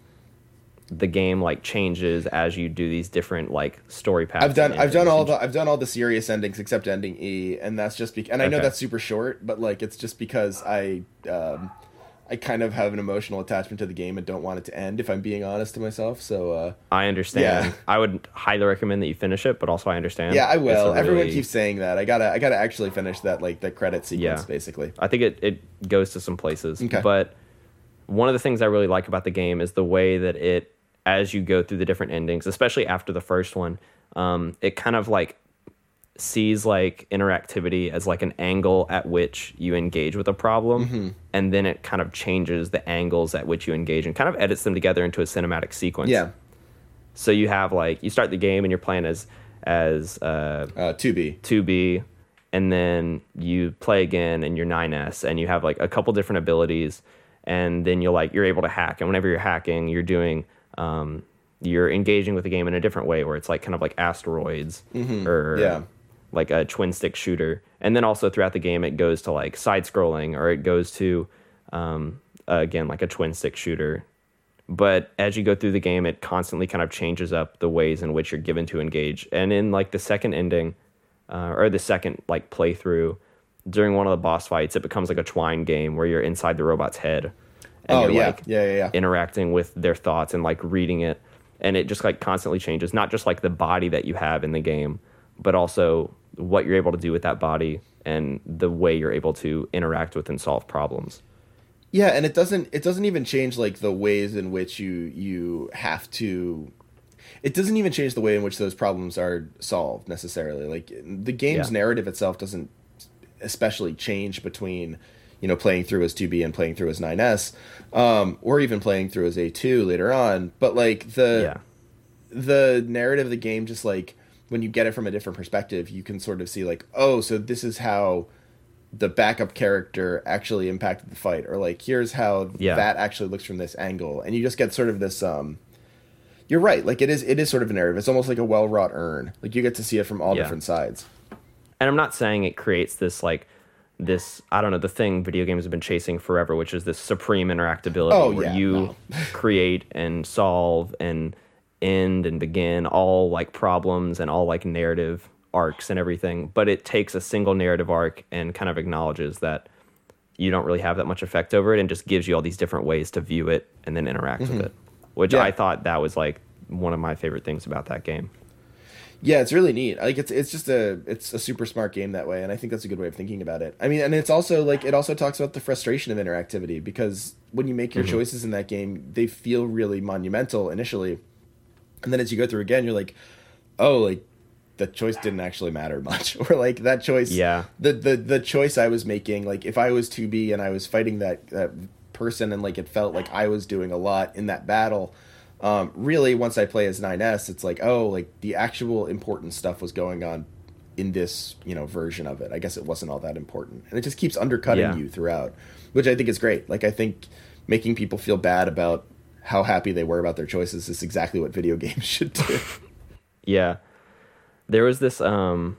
the game like changes as you do these different like story paths. I've done I've done all the I've done all the serious endings except ending E, and that's just because and I know that's super short, but like it's just because I um, I kind of have an emotional attachment to the game and don't want it to end. If I'm being honest to myself, so uh, I understand. Yeah. I would highly recommend that you finish it, but also I understand. yeah, I will. Everyone really- keeps saying that. I gotta I gotta actually finish that like the credit sequence Yeah. basically. I think it, it goes to some places. Okay. But one of the things I really like about the game is the way that it, as you go through the different endings, especially after the first one, um, it kind of like sees like interactivity as like an angle at which you engage with a problem Mm-hmm. and then it kind of changes the angles at which you engage and kind of edits them together into a cinematic sequence. Yeah, so you have like you start the game and you're playing as as uh, uh, to be 2B, and then you play again and you're 9S, and you have like a couple different abilities, and then you're like you're able to hack, and whenever you're hacking, you're doing um, you're engaging with the game in a different way, where it's like kind of like asteroids or Yeah. Like a twin stick shooter, and then also throughout the game it goes to like side scrolling or it goes to um, again like a twin stick shooter but as you go through the game it constantly kind of changes up the ways in which you're given to engage and in like the second ending uh, or the second like playthrough during one of the boss fights it becomes like a twine game where you're inside the robot's head and Oh, you're yeah. like Yeah, yeah, yeah. interacting with their thoughts and like reading it and it just like constantly changes not just like the body that you have in the game but also what you're able to do with that body and the way you're able to interact with and solve problems Yeah, and it doesn't it doesn't even change like the ways in which you you have to it doesn't even change the way in which those problems are solved necessarily. Like the game's Yeah. narrative itself doesn't especially change between you know playing through as 2B and playing through as 9S um or even playing through as A2 later on, but like the yeah the narrative of the game just like when you get it from a different perspective you can sort of see like oh so this is how the backup character actually impacted the fight or like here's how Yeah. that actually looks from this angle and you just get sort of this um you're right like it is it is sort of a narrative it's almost like a well wrought urn like you get to see it from all Yeah. different sides and I'm not saying it creates this like this I don't know the thing video games have been chasing forever, which is this supreme interactability Oh, where yeah, you no. create and solve and end and begin all like problems and all like narrative arcs and everything. But it takes a single narrative arc and kind of acknowledges that you don't really have that much effect over it and just gives you all these different ways to view it and then interact with mm-hmm. it which Yeah. i thought that was like one of my favorite things about that game Yeah, it's really neat. Like it's it's just a it's a super smart game that way, and I think that's a good way of thinking about it. I mean, and it's also like it also talks about the frustration of interactivity because when you make your mm-hmm. choices in that game, they feel really monumental initially, and then as you go through again, you're like, oh, like the choice didn't actually matter much, or like that choice, Yeah. the the the choice I was making, like if I was 2B and I was fighting that that person, and like it felt like I was doing a lot in that battle um, really once I play as 9S, it's like, oh, like the actual important stuff was going on in this, you know, version of it. I guess it wasn't all that important. And it just keeps undercutting Yeah. you throughout, which I think is great. Like I think making people feel bad about how happy they were about their choices is exactly what video games should do. Yeah. There was this um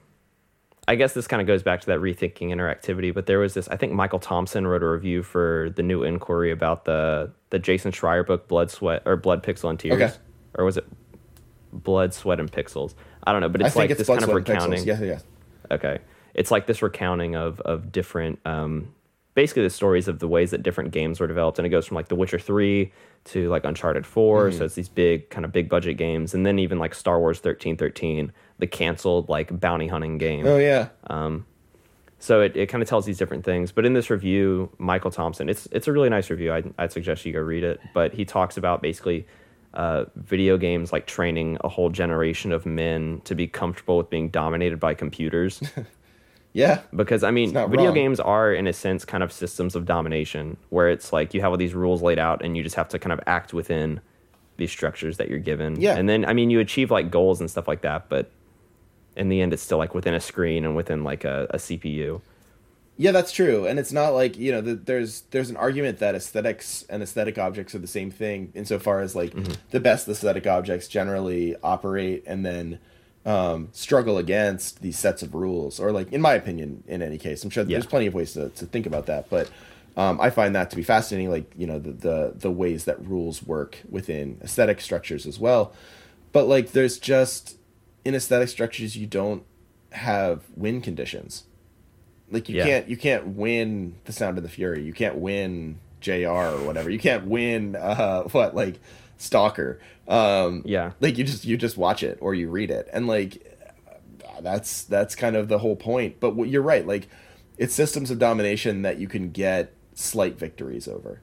I guess this kind of goes back to that rethinking interactivity, but there was this I think Michael Thompson wrote a review for the new inquiry about the the Jason Schreier book Blood Sweat or Blood Pixel and Tears. Okay. Or was it Blood Sweat and Pixels? I don't know, but it's like it's this Blood, kind of recounting. Yeah, yeah. Okay. It's like this recounting of of different um basically the stories of the ways that different games were developed and it goes from like The Witcher 3 to like Uncharted 4, Mm-hmm. so it's these big kind of big budget games and then even like Star Wars 1313, the canceled like bounty hunting game. Oh yeah. So it, it kind of tells these different things. But in this review, Michael Thompson, it's it's a really nice review. I'd, I'd suggest you go read it. But he talks about basically uh, video games like training a whole generation of men to be comfortable with being dominated by computers. Yeah. because I mean, video wrong. games are in a sense kind of systems of domination, where it's like you have all these rules laid out, and you just have to kind of act within these structures that you're given. Yeah. and then I mean, you achieve like goals and stuff like that, but in the end, it's still like within a screen and within like a, a CPU. Yeah, that's true, and it's not like you know the, there's there's an argument that aesthetics and aesthetic objects are the same thing insofar as like mm-hmm. the best aesthetic objects generally operate and then um, struggle against these sets of rules, or like in my opinion, in any case, I'm sure Yeah. there's plenty of ways to, to think about that, but um, I find that to be fascinating, like you know the, the the ways that rules work within aesthetic structures as well, but like there's just in aesthetic structures you don't have win conditions. Like you Yeah. can't you can't win the sound of the fury. You can't win jr or whatever. You can't win uh what like stalker um Yeah. like you just you just watch it or you read it and like that's that's kind of the whole point but what, you're right like it's systems of domination that you can get slight victories over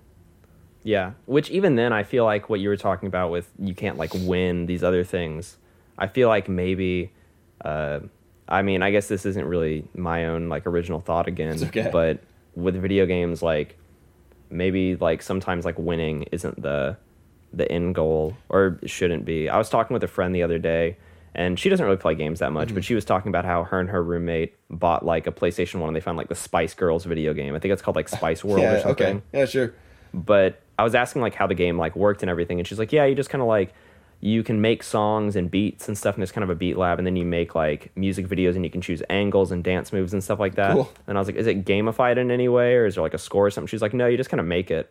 Yeah, which even then, I feel like what you were talking about with you can't like win these other things. I feel like maybe, uh, I mean, I guess this isn't really my own like original thought again, okay. but with video games, like maybe like sometimes like winning isn't the the end goal or shouldn't be. I was talking with a friend the other day. And she doesn't really play games that much, Mm-hmm. but she was talking about how her and her roommate bought like a PlayStation One, and they found like the Spice Girls video game. I think it's called like Spice World or yeah something okay yeah sure but I was asking like how the game like worked and everything, and she's like, yeah, you just kind of like you can make songs and beats and stuff, and there's kind of a beat lab, and then you make like music videos, and you can choose angles and dance moves and stuff like that. Cool. And I was like, is it gamified in any way, or is there like a score or something? She's like, no, you just kind of make it.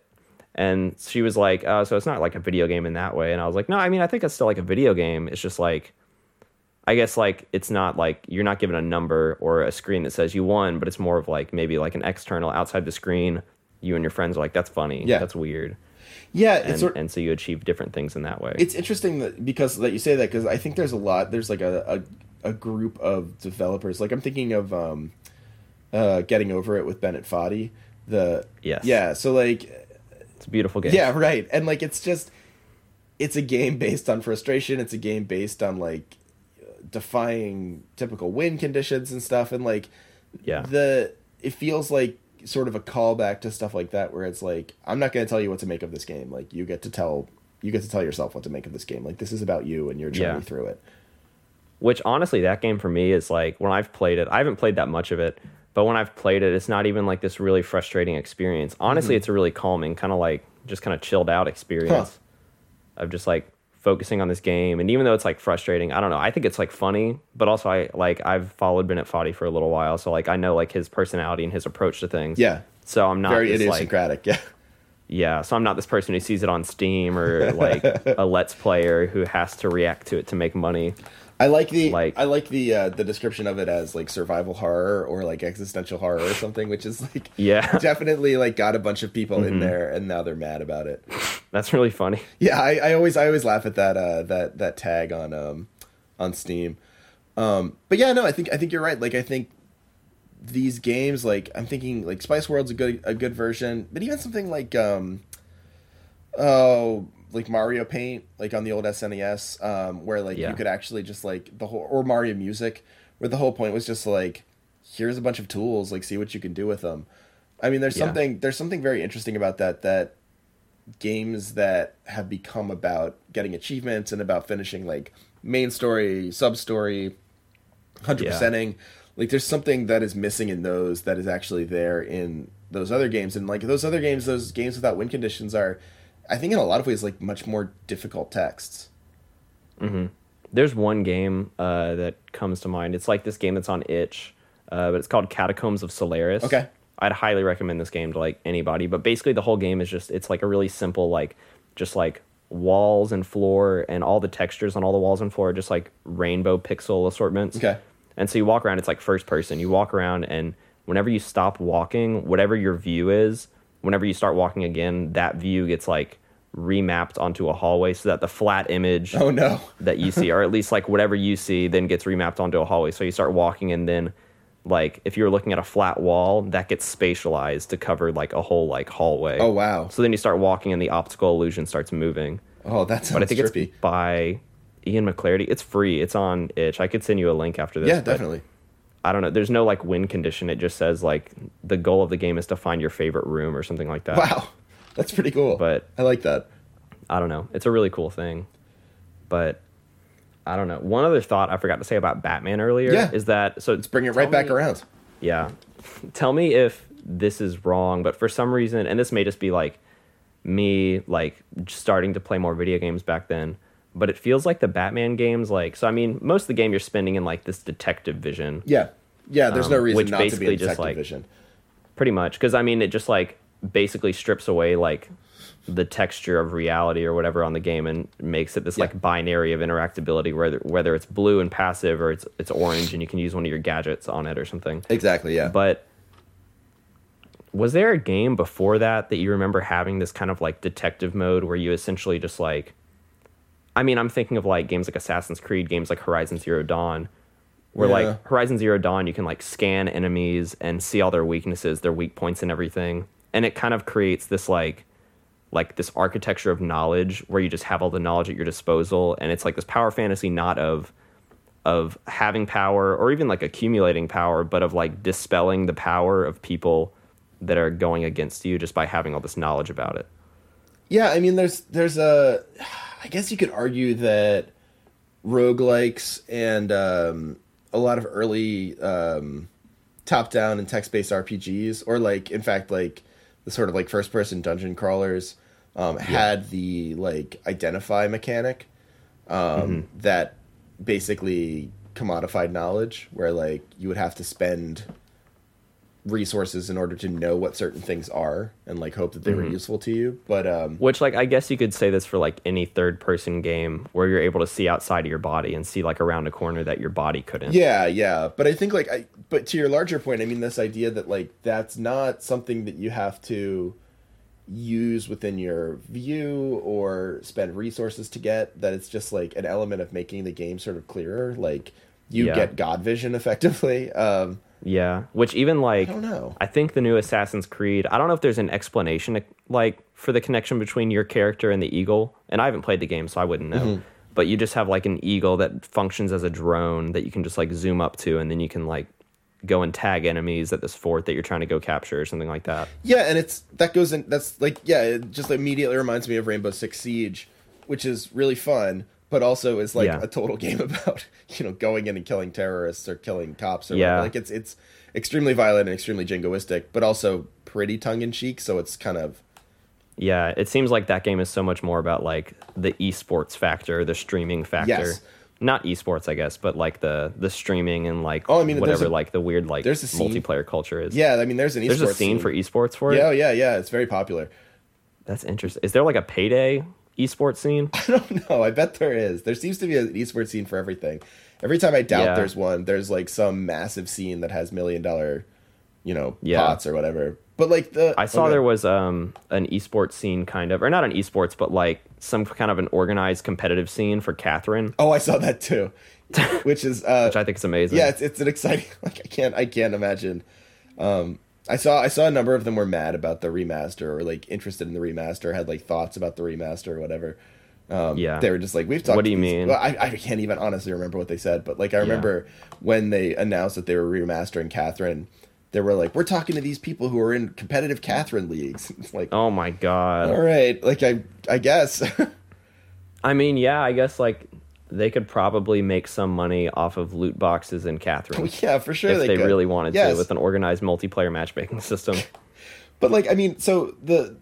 And she was like, oh, so it's not like a video game in that way. And I was like, no, I mean, I think it's still like a video game. It's just like, I guess like it's not like you're not given a number or a screen that says you won, but it's more of like maybe like an external outside the screen. You and your friends are like, that's funny. Yeah. That's weird yeah and, sort and so you achieve different things in that way. it's interesting that because that you say that because I think there's a lot there's like a, a a group of developers like I'm thinking of um uh getting over it with Bennett Foddy the Yes. yeah so like It's a beautiful game. yeah right and like it's just it's a game based on frustration it's a game based on like defying typical win conditions and stuff and like Yeah. the it feels like sort of a callback to stuff like that where it's like i'm not going to tell you what to make of this game like you get to tell you get to tell yourself what to make of this game like this is about you and your journey Yeah. through it Which honestly, that game for me is like when I've played it, I haven't played that much of it, but when I've played it, it's not even like this really frustrating experience. Honestly, mm-hmm. it's a really calming, kind of like just kind of chilled out experience of just like focusing on this game. And even though it's like frustrating, I don't know. I think it's like funny, but also I like I've followed Bennett Foddy for a little while, so like I know like his personality and his approach to things. yeah So I'm not very this, like, idiosyncratic yeah Yeah, so I'm not this person who sees it on Steam or like a Let's Player who has to react to it to make money. I like the Like- I like the uh, the description of it as like survival horror or like existential horror or something, which is like Yeah. definitely like got a bunch of people Mm-hmm. in there and now they're mad about it. That's really funny. Yeah, I, I always I always laugh at that uh, that that tag on um on Steam. Um, but yeah, no, I think I think you're right. Like I think these games, like I'm thinking like Spice World's a good a good version, but even something like um oh like Mario Paint, like on the old SNES, um, where like Yeah. you could actually just like the whole or Mario Music, where the whole point was just like here's a bunch of tools, like see what you can do with them. I mean, there's Yeah. something there's something very interesting about that that games that have become about getting achievements and about finishing like main story, sub story, hundred percenting. Like there's something that is missing in those that is actually there in those other games, and like those other games, those games without win conditions are, I think, in a lot of ways, like much more difficult texts. There's one game uh, that comes to mind. It's like this game that's on itch, uh, but it's called Catacombs of Solaris. Okay. I'd highly recommend this game to like anybody. But basically, the whole game is just it's like a really simple like just like walls and floor and all the textures on all the walls and floor are just like rainbow pixel assortments. Okay. And so you walk around. It's like first person. You walk around, and whenever you stop walking, whatever your view is, whenever you start walking again, that view gets like remapped onto a hallway so that the flat image Oh no! that you see, or at least like whatever you see, then gets remapped onto a hallway. So you start walking, and then like if you're looking at a flat wall, that gets spatialized to cover like a whole like hallway. Oh wow! So then you start walking, and the optical illusion starts moving. Oh, that sounds But I think trippy. it's by Ian MacLarty It's free. It's on itch. I could send you a link after this. yeah, definitely. I don't know. There's no like win condition. It just says like the goal of the game is to find your favorite room or something like that. Wow, that's pretty cool. But- I like that. I don't know. It's a really cool thing. But I don't know. One other thought I forgot to say about Batman earlier Yeah. is that so Let's bring it right tell back around. Yeah. Tell me if this is wrong, but for some reason, and this may just be like me like starting to play more video games back then, but it feels like the Batman games like so I mean, most of the game you're spending in like this detective vision. Yeah, yeah. There's no Um, reason which not to be in just, detective like- vision. pretty much because i mean it just like basically strips away like the texture of reality or whatever on the game and makes it this Yeah. like binary of interactability whether whether it's blue and passive or it's it's orange and you can use one of your gadgets on it or something Exactly. Yeah. but was there a game before that that you remember having this kind of like detective mode where you essentially just like i mean i'm thinking of like games like assassin's creed games like horizon zero dawn where Yeah. like horizon zero dawn you can like scan enemies and see all their weaknesses their weak points and everything. And it kind of creates this like like this architecture of knowledge where you just have all the knowledge at your disposal. And it's like this power fantasy not of of having power or even like accumulating power but of like dispelling the power of people that are going against you just by having all this knowledge about it. Yeah, I mean, there's there's a, I guess you could argue that roguelikes and um, a lot of early um, top-down and text-based RPGs, or like in fact like the sort of like first-person dungeon crawlers, um, had the like identify mechanic um, that basically commodified knowledge, where like you would have to spend resources in order to know what certain things are and like hope that they were useful to you. But um which like i guess you could say this for like any third person game where you're able to see outside of your body and see like around a corner that your body couldn't. Yeah, yeah, but I think like I but to your larger point, I mean this idea that like that's not something that you have to use within your view or spend resources to get that it's just like an element of making the game sort of clearer. Like you Yeah. get god vision effectively. Um Yeah, which even like I don't know. I think the new Assassin's Creed. I don't know if there's an explanation like for the connection between your character and the eagle. And I haven't played the game, so I wouldn't know. Mm-hmm. But you just have like an eagle that functions as a drone that you can just like zoom up to, and then you can like go and tag enemies at this fort that you're trying to go capture or something like that. Yeah, and it's that goes in. That's like yeah, it just immediately reminds me of Rainbow Six Siege, which is really fun, but also is like Yeah. a total game about you know going in and killing terrorists or killing cops or Yeah. whatever. like it's it's extremely violent and extremely jingoistic, but also pretty tongue in cheek. So it's kind of Yeah, it seems like that game is so much more about like the esports factor, the streaming factor. Yes. Not esports, I guess, but like the the streaming and like Oh, I mean, whatever a- like the weird like there's a scene- multiplayer culture is. yeah. I mean, there's an There's a esports scene for esports for it. Yeah, yeah, yeah. It's very popular. That's interesting. Is there like a payday esports scene? I don't know. I bet there is. There seems to be an esports scene for everything. Every time I doubt Yeah. there's one, there's like some massive scene that has million dollar, you know, Yeah. pots or whatever. But like the I saw okay. there was um an esports scene kind of, or not an esports, but like some kind of an organized competitive scene for Catherine, Oh, I saw that too. Which is uh which I think is amazing. yeah, it's it's an exciting like I can't I can't imagine. Um I saw I saw a number of them were mad about the remaster or like interested in the remaster, had like thoughts about the remaster or whatever. Um, Yeah. they were just like we've talked. What do you these- mean? Well, I, I can't even honestly remember what they said, but like I remember when they announced that they were remastering Catherine, they were like, "We're talking to these people who are in competitive Catherine leagues." It's like, Oh my god. all right, like I I guess. I mean, yeah, I guess like they could probably make some money off of loot boxes in Catherine yeah, for sure if they, could. really wanted Yes. to with an organized multiplayer matchmaking system. But like, I mean, so the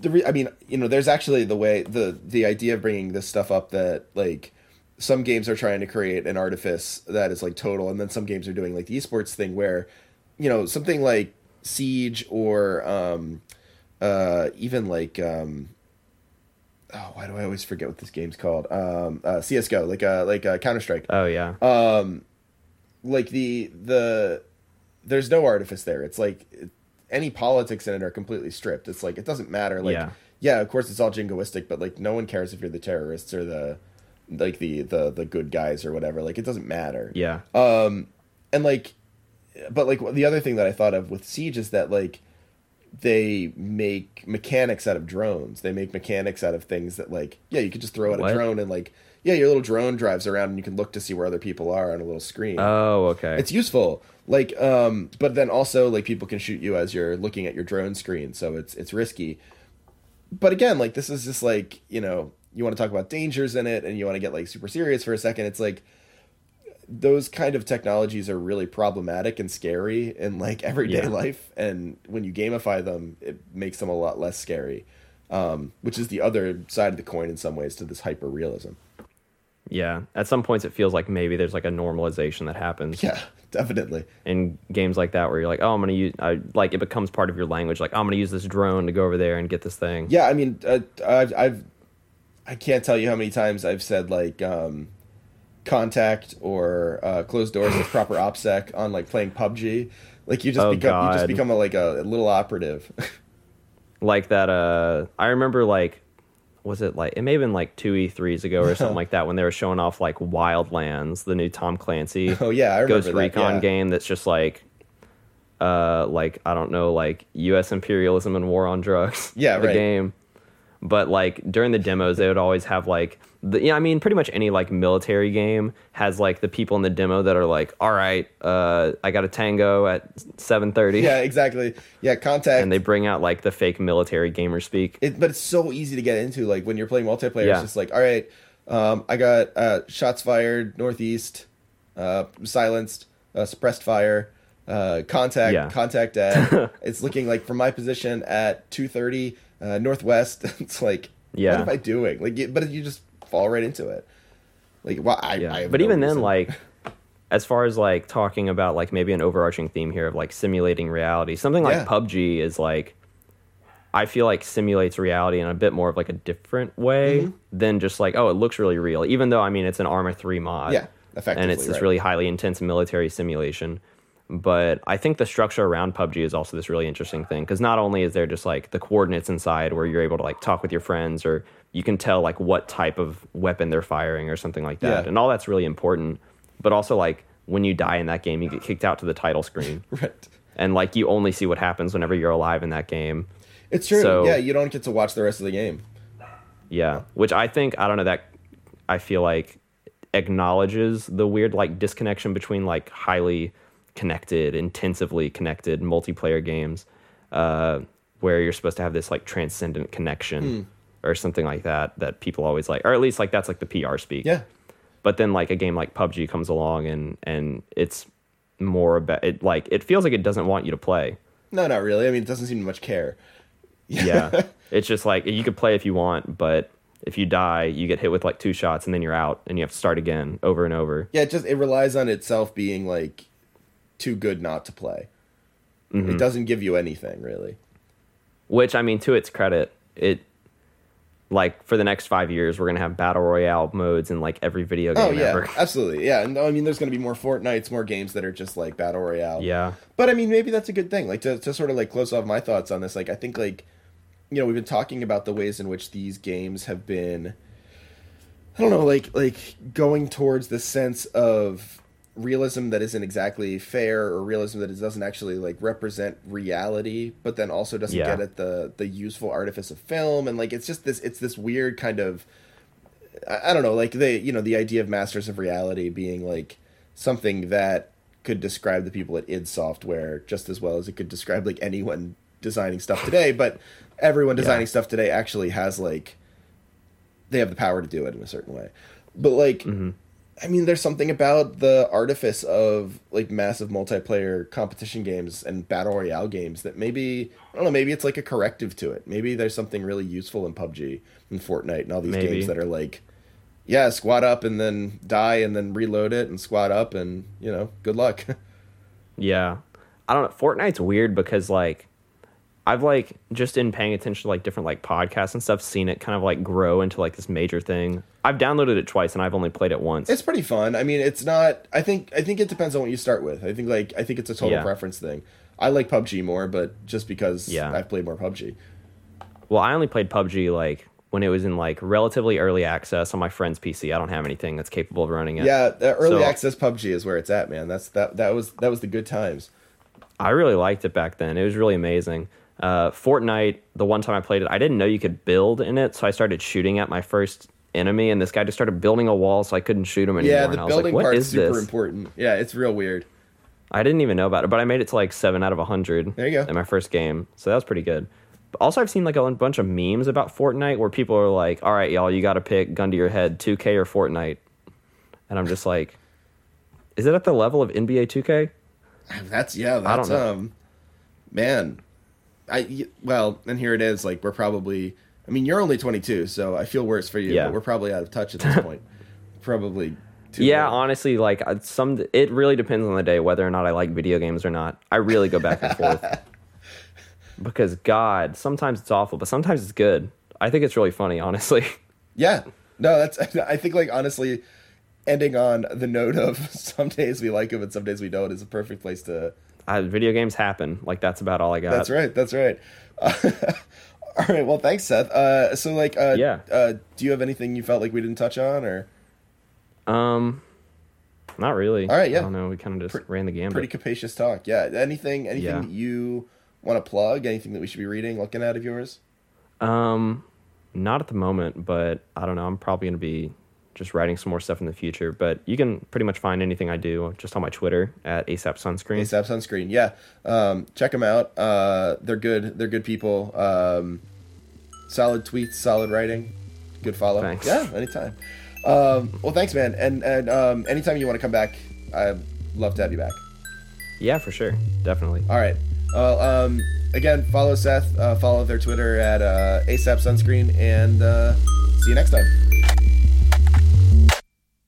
the re- I mean, you know, there's actually the way the the idea of bringing this stuff up that like some games are trying to create an artifice that is like total, and then some games are doing like the esports thing where, you know, something like Siege or um, uh, even like um, oh, why do I always forget what this game's called? Um, uh, CS:GO, like uh, like uh, Counter Strike Oh yeah. like the the there's no artifice there it's like any politics in it are completely stripped it's like it doesn't matter like Yeah. yeah, of course it's all jingoistic but like no one cares if you're the terrorists or the like the the the good guys or whatever like it doesn't matter yeah. Um, and like but like the other thing that i thought of with siege is that like they make mechanics out of drones. They make mechanics out of things that like yeah you could just throw out What? a drone and like yeah your little drone drives around and you can look to see where other people are on a little screen. Oh, okay. it's useful. Like um but then also like people can shoot you as you're looking at your drone screen so it's it's risky. But again like this is just like you know you want to talk about dangers in it and you want to get like super serious for a second. It's like those kind of technologies are really problematic and scary in like everyday Yeah. life and when you gamify them it makes them a lot less scary um, which is the other side of the coin in some ways to this hyper realism yeah. At some points, it feels like maybe there's like a normalization that happens yeah definitely in games like that where you're like, oh, I'm gonna use, I, like it becomes part of your language. Like I'm gonna use this drone to go over there and get this thing. Yeah, I mean, uh, I've, I've, I can't tell you how many times I've said like um, contact or uh, closed doors with proper opsec on like playing PUBG. Like you just Oh, become you just become a, like a, little operative. like that uh i remember like was it like it may have been like two e3s ago or something like that when they were showing off like wildlands the new tom clancy oh yeah, I ghost that, recon yeah. game that's just like uh like i don't know like us imperialism and war on drugs Yeah, the right. game but like during the demos they would always have like the, yeah i mean pretty much any like military game has like the people in the demo that are like all right uh i got a tango at 7.30 Yeah, exactly. Yeah, contact. and they bring out like the fake military gamer speak it, but it's so easy to get into. Like when you're playing multiplayer, Yeah. it's just like, all right, um, I got uh, shots fired northeast, uh, silenced, uh, suppressed fire, uh, contact, Yeah. contact at. it's looking like from my position at two thirty uh, northwest. it's like, Yeah. what am I doing? Like, but you just fall right into it. Like, well, I, yeah I but no even then like as far as like talking about like maybe an overarching theme here of like simulating reality something like Yeah. pubg is like i feel like simulates reality in a bit more of like a different way Mm-hmm. than just like oh it looks really real even though i mean it's an Arma 3 mod Yeah, effectively, and it's this right. really highly intense military simulation but i think the structure around pubg is also this really interesting thing because not only is there just like the coordinates inside where you're able to like talk with your friends or you can tell like what type of weapon they're firing or something like that Yeah. and all that's really important but also like when you die in that game you get kicked out to the title screen right. and like you only see what happens whenever you're alive in that game It's true. So- yeah, you don't get to watch the rest of the game. Yeah, which I think I don't know that I feel like acknowledges the weird like disconnection between like highly connected, intensively connected multiplayer games, uh, where you're supposed to have this like transcendent connection Hmm. Or something like that. That people always like, or at least like that's like the PR speak. Yeah. But then like a game like PUBG comes along and and it's more about it. Like it feels like it doesn't want you to play. No, not really. I mean, it doesn't seem to much care. Yeah. it's just like you could play if you want, but if you die, you get hit with like two shots and then you're out and you have to start again over and over. Yeah, it just it relies on itself being like too good not to play. Mm-hmm. It doesn't give you anything really. Which I mean, to its credit, it like for the next five years, we're gonna have battle royale modes in like every video oh, game Oh yeah, ever. absolutely. Yeah, and I mean, there's going to be more Fortnites, more games that are just like battle royale. Yeah. but I mean, maybe that's a good thing. Like to to sort of like close off my thoughts on this. Like I think like you know we've been talking about the ways in which these games have been. I don't know, like like going towards the sense of realism that isn't exactly fair or realism that it doesn't actually like represent reality but then also doesn't Yeah. get at the the useful artifice of film and like it's just this it's this weird kind of I, I don't know, like they, you know, the idea of Masters of Reality being like something that could describe the people at id Software just as well as it could describe like anyone designing stuff today. But everyone designing Yeah. stuff today actually has like they have the power to do it in a certain way. But like, mm-hmm. I mean, there's something about the artifice of like massive multiplayer competition games and battle royale games that maybe I don't know, maybe it's like a corrective to it. Maybe there's something really useful in PUBG and Fortnite and all these Maybe. games that are like, yeah, squat up and then die and then reload it and squat up and you know, good luck. Yeah. I don't know. Fortnite's weird because like I've like just in paying attention to like different like podcasts and stuff, seen it kind of like grow into like this major thing. I've downloaded it twice and I've only played it once. it's pretty fun. I mean, it's not. I think. I think it depends on what you start with. I think like I think it's a total Yeah. preference thing. I like PUBG more, but just because Yeah. I've played more PUBG. well, I only played PUBG like when it was in like relatively early access on my friend's PC. I don't have anything that's capable of running it. Yeah, the early So- access PUBG is where it's at, man. That's that. That was that was the good times. I really liked it back then. It was really amazing. Uh, Fortnite, the one time I played it, I didn't know you could build in it, so I started shooting at my first enemy, and this guy just started building a wall, so I couldn't shoot him anymore. Yeah, and the I was building like, "What is super this?" important. Yeah, it's real weird. I didn't even know about it, but I made it to like seven out of a hundred. There you go. In my first game, so that was pretty good. But also, I've seen like a bunch of memes about Fortnite where people are like, "All right, y'all, you got to pick gun to your head, 2K or Fortnite," and I'm just like, "Is it at the level of NBA 2K?" That's yeah. That's don't know. um, man. I well, and here it is. Like we're probably. I mean, you're only 22, so I feel worse for you. Yeah. But we're probably out of touch at this point. probably. Too Yeah, honestly, like uh, some, it really depends on the day whether or not I like video games or not. I really go back and forth because God, sometimes it's awful, but sometimes it's good. I think it's really funny, honestly. Yeah. No, that's. I think like honestly, ending on the note of some days we like them and some days we don't is a perfect place to. Uh, video games happen. Like that's about all I got. That's right. That's right. All right. Well, thanks, Seth. Uh, so like, uh, Yeah. Uh, do you have anything you felt like we didn't touch on, or Um, not really. All right, yeah. I don't know. We kind of just ran the gambit. pretty capacious talk? Yeah. Anything? Anything Yeah. you want to plug? Anything that we should be reading, looking at of yours? Um, not at the moment, but I don't know. I'm probably gonna be just writing some more stuff in the future. But you can pretty much find anything I do just on my Twitter at ASAP Sunscreen. ASAP sunscreen. Yeah. Um, check them out. Uh, they're good. They're good people. Um, solid tweets, solid writing. Good follow. Thanks. Yeah. Anytime. Um, well, thanks, man. And and um, anytime you want to come back, I'd love to have you back. Yeah, for sure, definitely. All right. Well, um, again, follow Seth. Uh, follow their Twitter at uh, ASAP Sunscreen, and uh, see you next time.